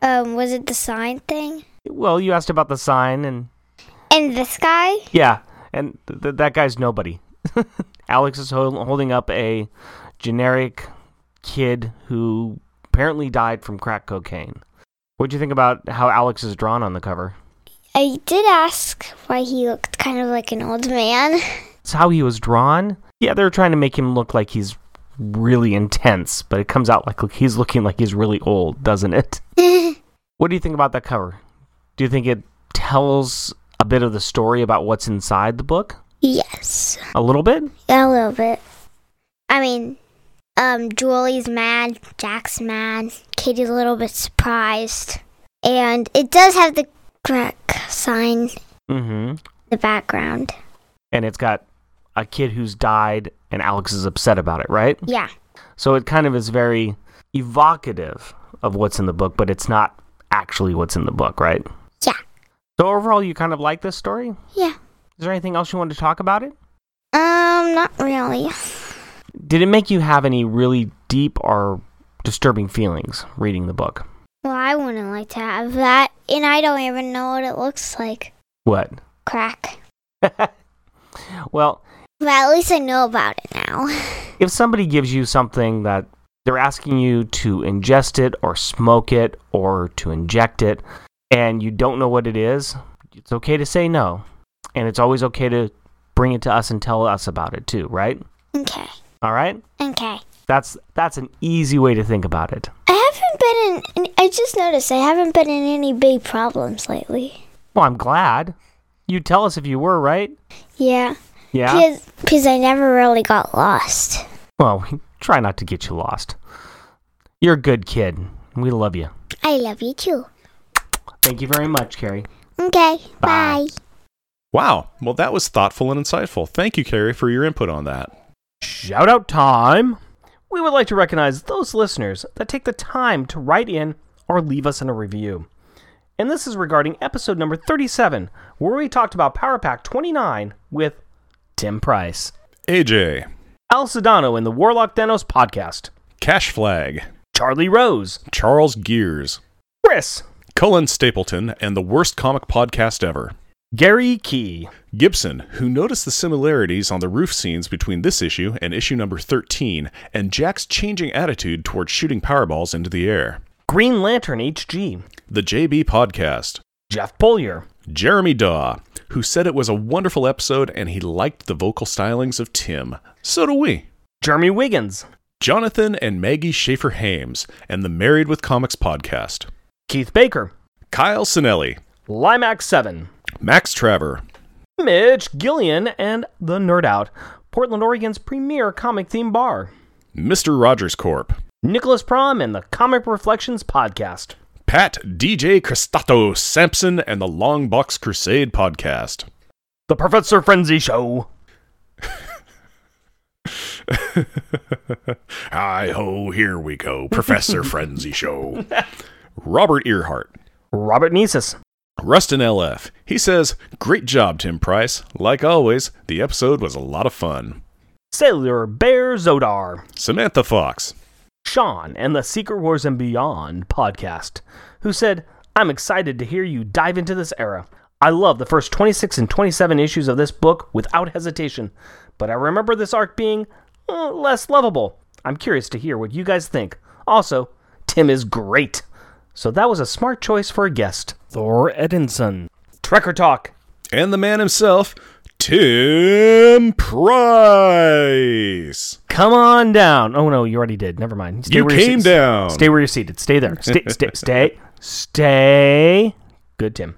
um, was it the sign thing? Well, you asked about the sign and And this guy? yeah, and th- th- that guy's nobody. Alex is hol- holding up a generic kid who apparently died from crack cocaine. What'd you think about how Alex is drawn on the cover? I did ask why he looked kind of like an old man. It's how he was drawn. Yeah, they're trying to make him look like he's really intense, but it comes out like he's looking like he's really old, doesn't it? what do you think about that cover? Do you think it tells a bit of the story about what's inside the book? yes, A little bit? Yeah, a little bit. I mean, um, Julie's mad, Jack's mad, Katie's a little bit surprised. And it does have the crack sign Mm-hmm. the background. And it's got a kid who's died, and Alex is upset about it, right? Yeah. So it kind of is very evocative of what's in the book, but it's not actually what's in the book, right? Yeah. So overall, you kind of like this story? Yeah. Is there anything else you want to talk about it? Um, not really. Did it make you have any really deep or disturbing feelings reading the book? Well, I wouldn't like to have that, and I don't even know what it looks like. What? Crack. well, But at least I know about it now. if somebody gives you something that they're asking you to ingest it or smoke it or to inject it and you don't know what it is, it's okay to say no. And it's always okay to bring it to us and tell us about it too, right? okay. All right? Okay. That's that's an easy way to think about it. I haven't been in. I just noticed I haven't been in any big problems lately. Well, I'm glad. You'd tell us if you were, right? Yeah. Yeah. Because because I never really got lost. Well, we try not to get you lost. You're a good kid. We love you. I love you too. Thank you very much, Carrie. Okay. Bye. Bye. Wow. Well, that was thoughtful and insightful. Thank you, Carrie, for your input on that. Shout out time! We would like to recognize those listeners that take the time to write in or leave us in a review. And this is regarding episode number 37, where we talked about Power Pack 29 with Tim Price, AJ, Al Sedano in the Warlock Thanos podcast, Cash Flag, Charlie Rose, Charles Gears, Chris, Cullen Stapleton, and the worst comic podcast ever. Gary Key, Gibson, who noticed the similarities on the roof scenes between this issue and issue number 13, and Jack's changing attitude towards shooting Powerballs into the air. Green Lantern HG, The JB Podcast. Jeff Polier, Jeremy Daw, who said it was a wonderful episode and he liked the vocal stylings of Tim. So do we. Jeremy Wiggins, Jonathan and Maggie Schaefer Hames, and the Married with Comics podcast. Keith Baker, Kyle Sinelli, Limax 7, Max Traver, Mitch Gillian, and The Nerd Out, Portland, Oregon's premier comic theme bar. Mr. Rogers Corp, Nicholas Prom and the Comic Reflections Podcast. Pat DJ Cristato Sampson, and the Long Box Crusade podcast. The Professor Frenzy Show. Hi ho, here we go. Professor Frenzy Show. Robert Earhart. Robert Niesis. Rustin LF. He says, Great job, Tim Price. Like always, the episode was a lot of fun. Sailor Bear Zodar. Samantha Fox. Sean and the Secret Wars and Beyond podcast, who said, I'm excited to hear you dive into this era. I love the first 26 and 27 issues of this book without hesitation, but I remember this arc being uh, less lovable. I'm curious to hear what you guys think. Also, Tim is great. So that was a smart choice for a guest. Thor Edinson. Trekker Talk. And the man himself, Tim Price. Come on down. Oh no, you already did. Never mind. Stay You where you're came down. Stay where you're seated. Stay there. Stay, stay, stay, stay. Good, Tim.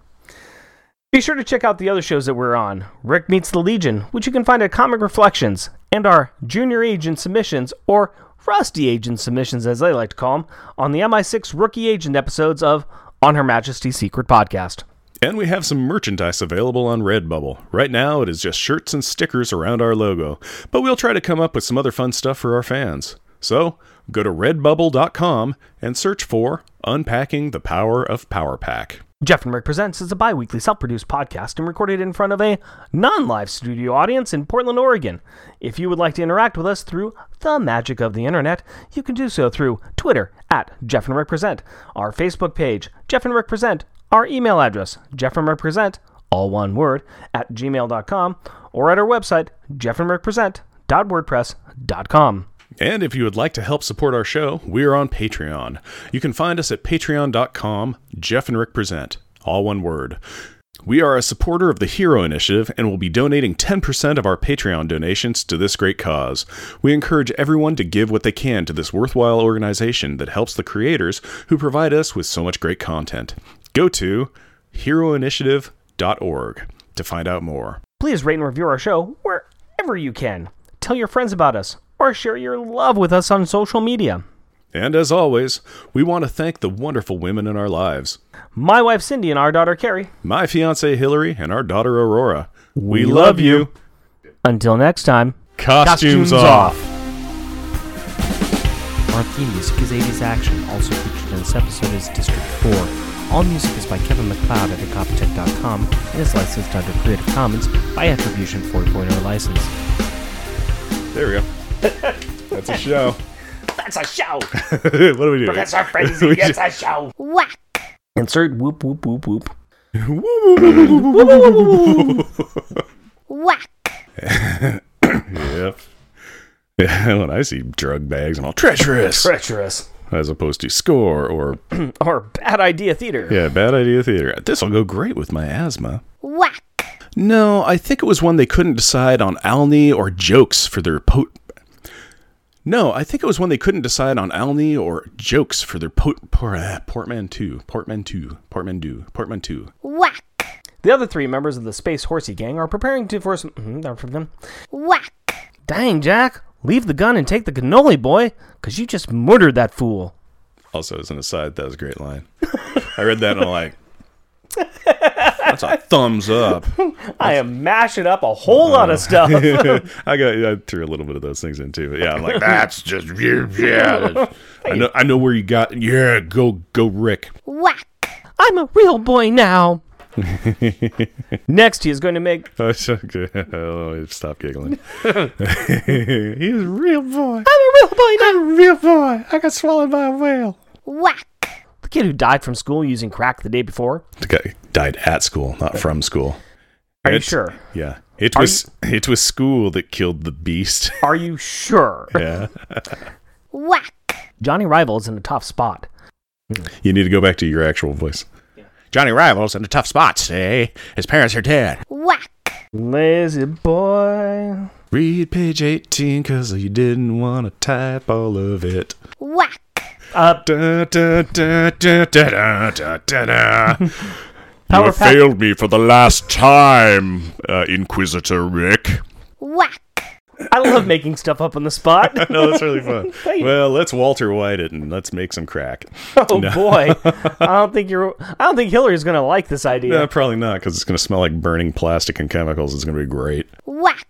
Be sure to check out the other shows that we're on. Rick Meets the Legion, which you can find at Comic Reflections, and our Junior Agent Submissions, or Rusty Agent Submissions as they like to call them, on the MI6 Rookie Agent episodes of On Her Majesty's Secret Podcast. And we have some merchandise available on Redbubble. Right now, it is just shirts and stickers around our logo, but we'll try to come up with some other fun stuff for our fans. So, go to redbubble.com and search for Unpacking the Power of Power Pack. Jeff and Rick Presents is a bi weekly self produced podcast and recorded in front of a non live studio audience in Portland, Oregon. If you would like to interact with us through the magic of the internet, you can do so through Twitter at Jeff and Rick Present, our Facebook page, Jeff and Rick Present, our email address, Jeff and Rick Present, all one word, at gmail.com, or at our website, jeffandrickpresent.wordpress.com. And if you would like to help support our show, we are on Patreon. You can find us at patreon.com, Jeff and Rick Present, all one word. We are a supporter of the Hero Initiative and will be donating 10% of our Patreon donations to this great cause. We encourage everyone to give what they can to this worthwhile organization that helps the creators who provide us with so much great content. Go to heroinitiative.org to find out more. Please rate and review our show wherever you can. Tell your friends about us, or share your love with us on social media. And as always, we want to thank the wonderful women in our lives. My wife Cindy and our daughter Carrie. my fiance Hillary, and our daughter Aurora. We, We love, love you. Until next time. Costumes, Costumes off. Our theme music is 80s Action. Also featured in this episode is District 4. All music is by Kevin MacLeod at Incompetech.com and is licensed under Creative Commons by Attribution 4.0 license. There we go. That's a show. That's a show! what do we do? Professor Frenzy gets a show! Whack. Insert whoop whoop whoop whoop. Whack. yep. Yeah, when I see drug bags, I'm all treacherous, Treacherous. as opposed to score or Or bad idea theater. yeah, bad idea theater. This will go great with my asthma. Whack. No, I think it was when they couldn't decide on Alney or jokes for their po. No, I think it was when they couldn't decide on Alney or jokes for their po- por- uh, portmanteau, portmanteau, portmanteau, portmanteau. Whack. The other three members of the Space Horsey Gang are preparing to for some. mhm, they're from them. Whack. Dang, Jack! Leave the gun and take the cannoli, boy, because you just murdered that fool. Also, as an aside, that was a great line. I read that and I'm like, that's a thumbs up. I am mashing up a whole lot of stuff. I got I threw a little bit of those things in too, but yeah, I'm like, that's just yeah. that's- I know I know where you got. Yeah, go go, Rick. Whack. I'm a real boy now. Next, he is going to make. Oh, it's okay. Oh, stop giggling. He's a real boy. I'm a real boy now. I'm a real boy. I got swallowed by a whale. Whack. The kid who died from school using crack the day before. The guy died at school, not from school. Are you It's- sure? Yeah, it Are was it was school that killed the beast. Are you sure? yeah, Whack. Johnny Rival's in a tough spot. you need to go back to your actual voice. Johnny Rivals in a tough spot today. His parents are dead. Whack. Lazy boy. Read page 18 because you didn't want to type all of it. Whack. Uh, Da, da, da, da, da, da, da, da. You have pack- failed me for the last time, uh, Inquisitor Rick. Whack. I love making stuff up on the spot. No, that's really fun. well, let's Walter White it and let's make some crack. oh boy, I don't think you're. I don't think Hillary's gonna like this idea. No, probably not, because it's going to smell like burning plastic and chemicals. It's going to be great. Whack.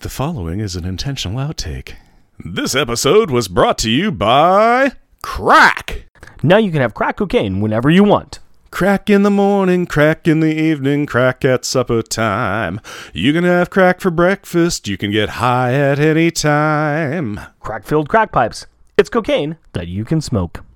The following is an intentional outtake. This episode was brought to you by Crack. Now you can have crack cocaine whenever you want. Crack in the morning, crack in the evening, crack at supper time. You can have crack for breakfast, you can get high at any time. Crack-filled crack pipes. It's cocaine that you can smoke.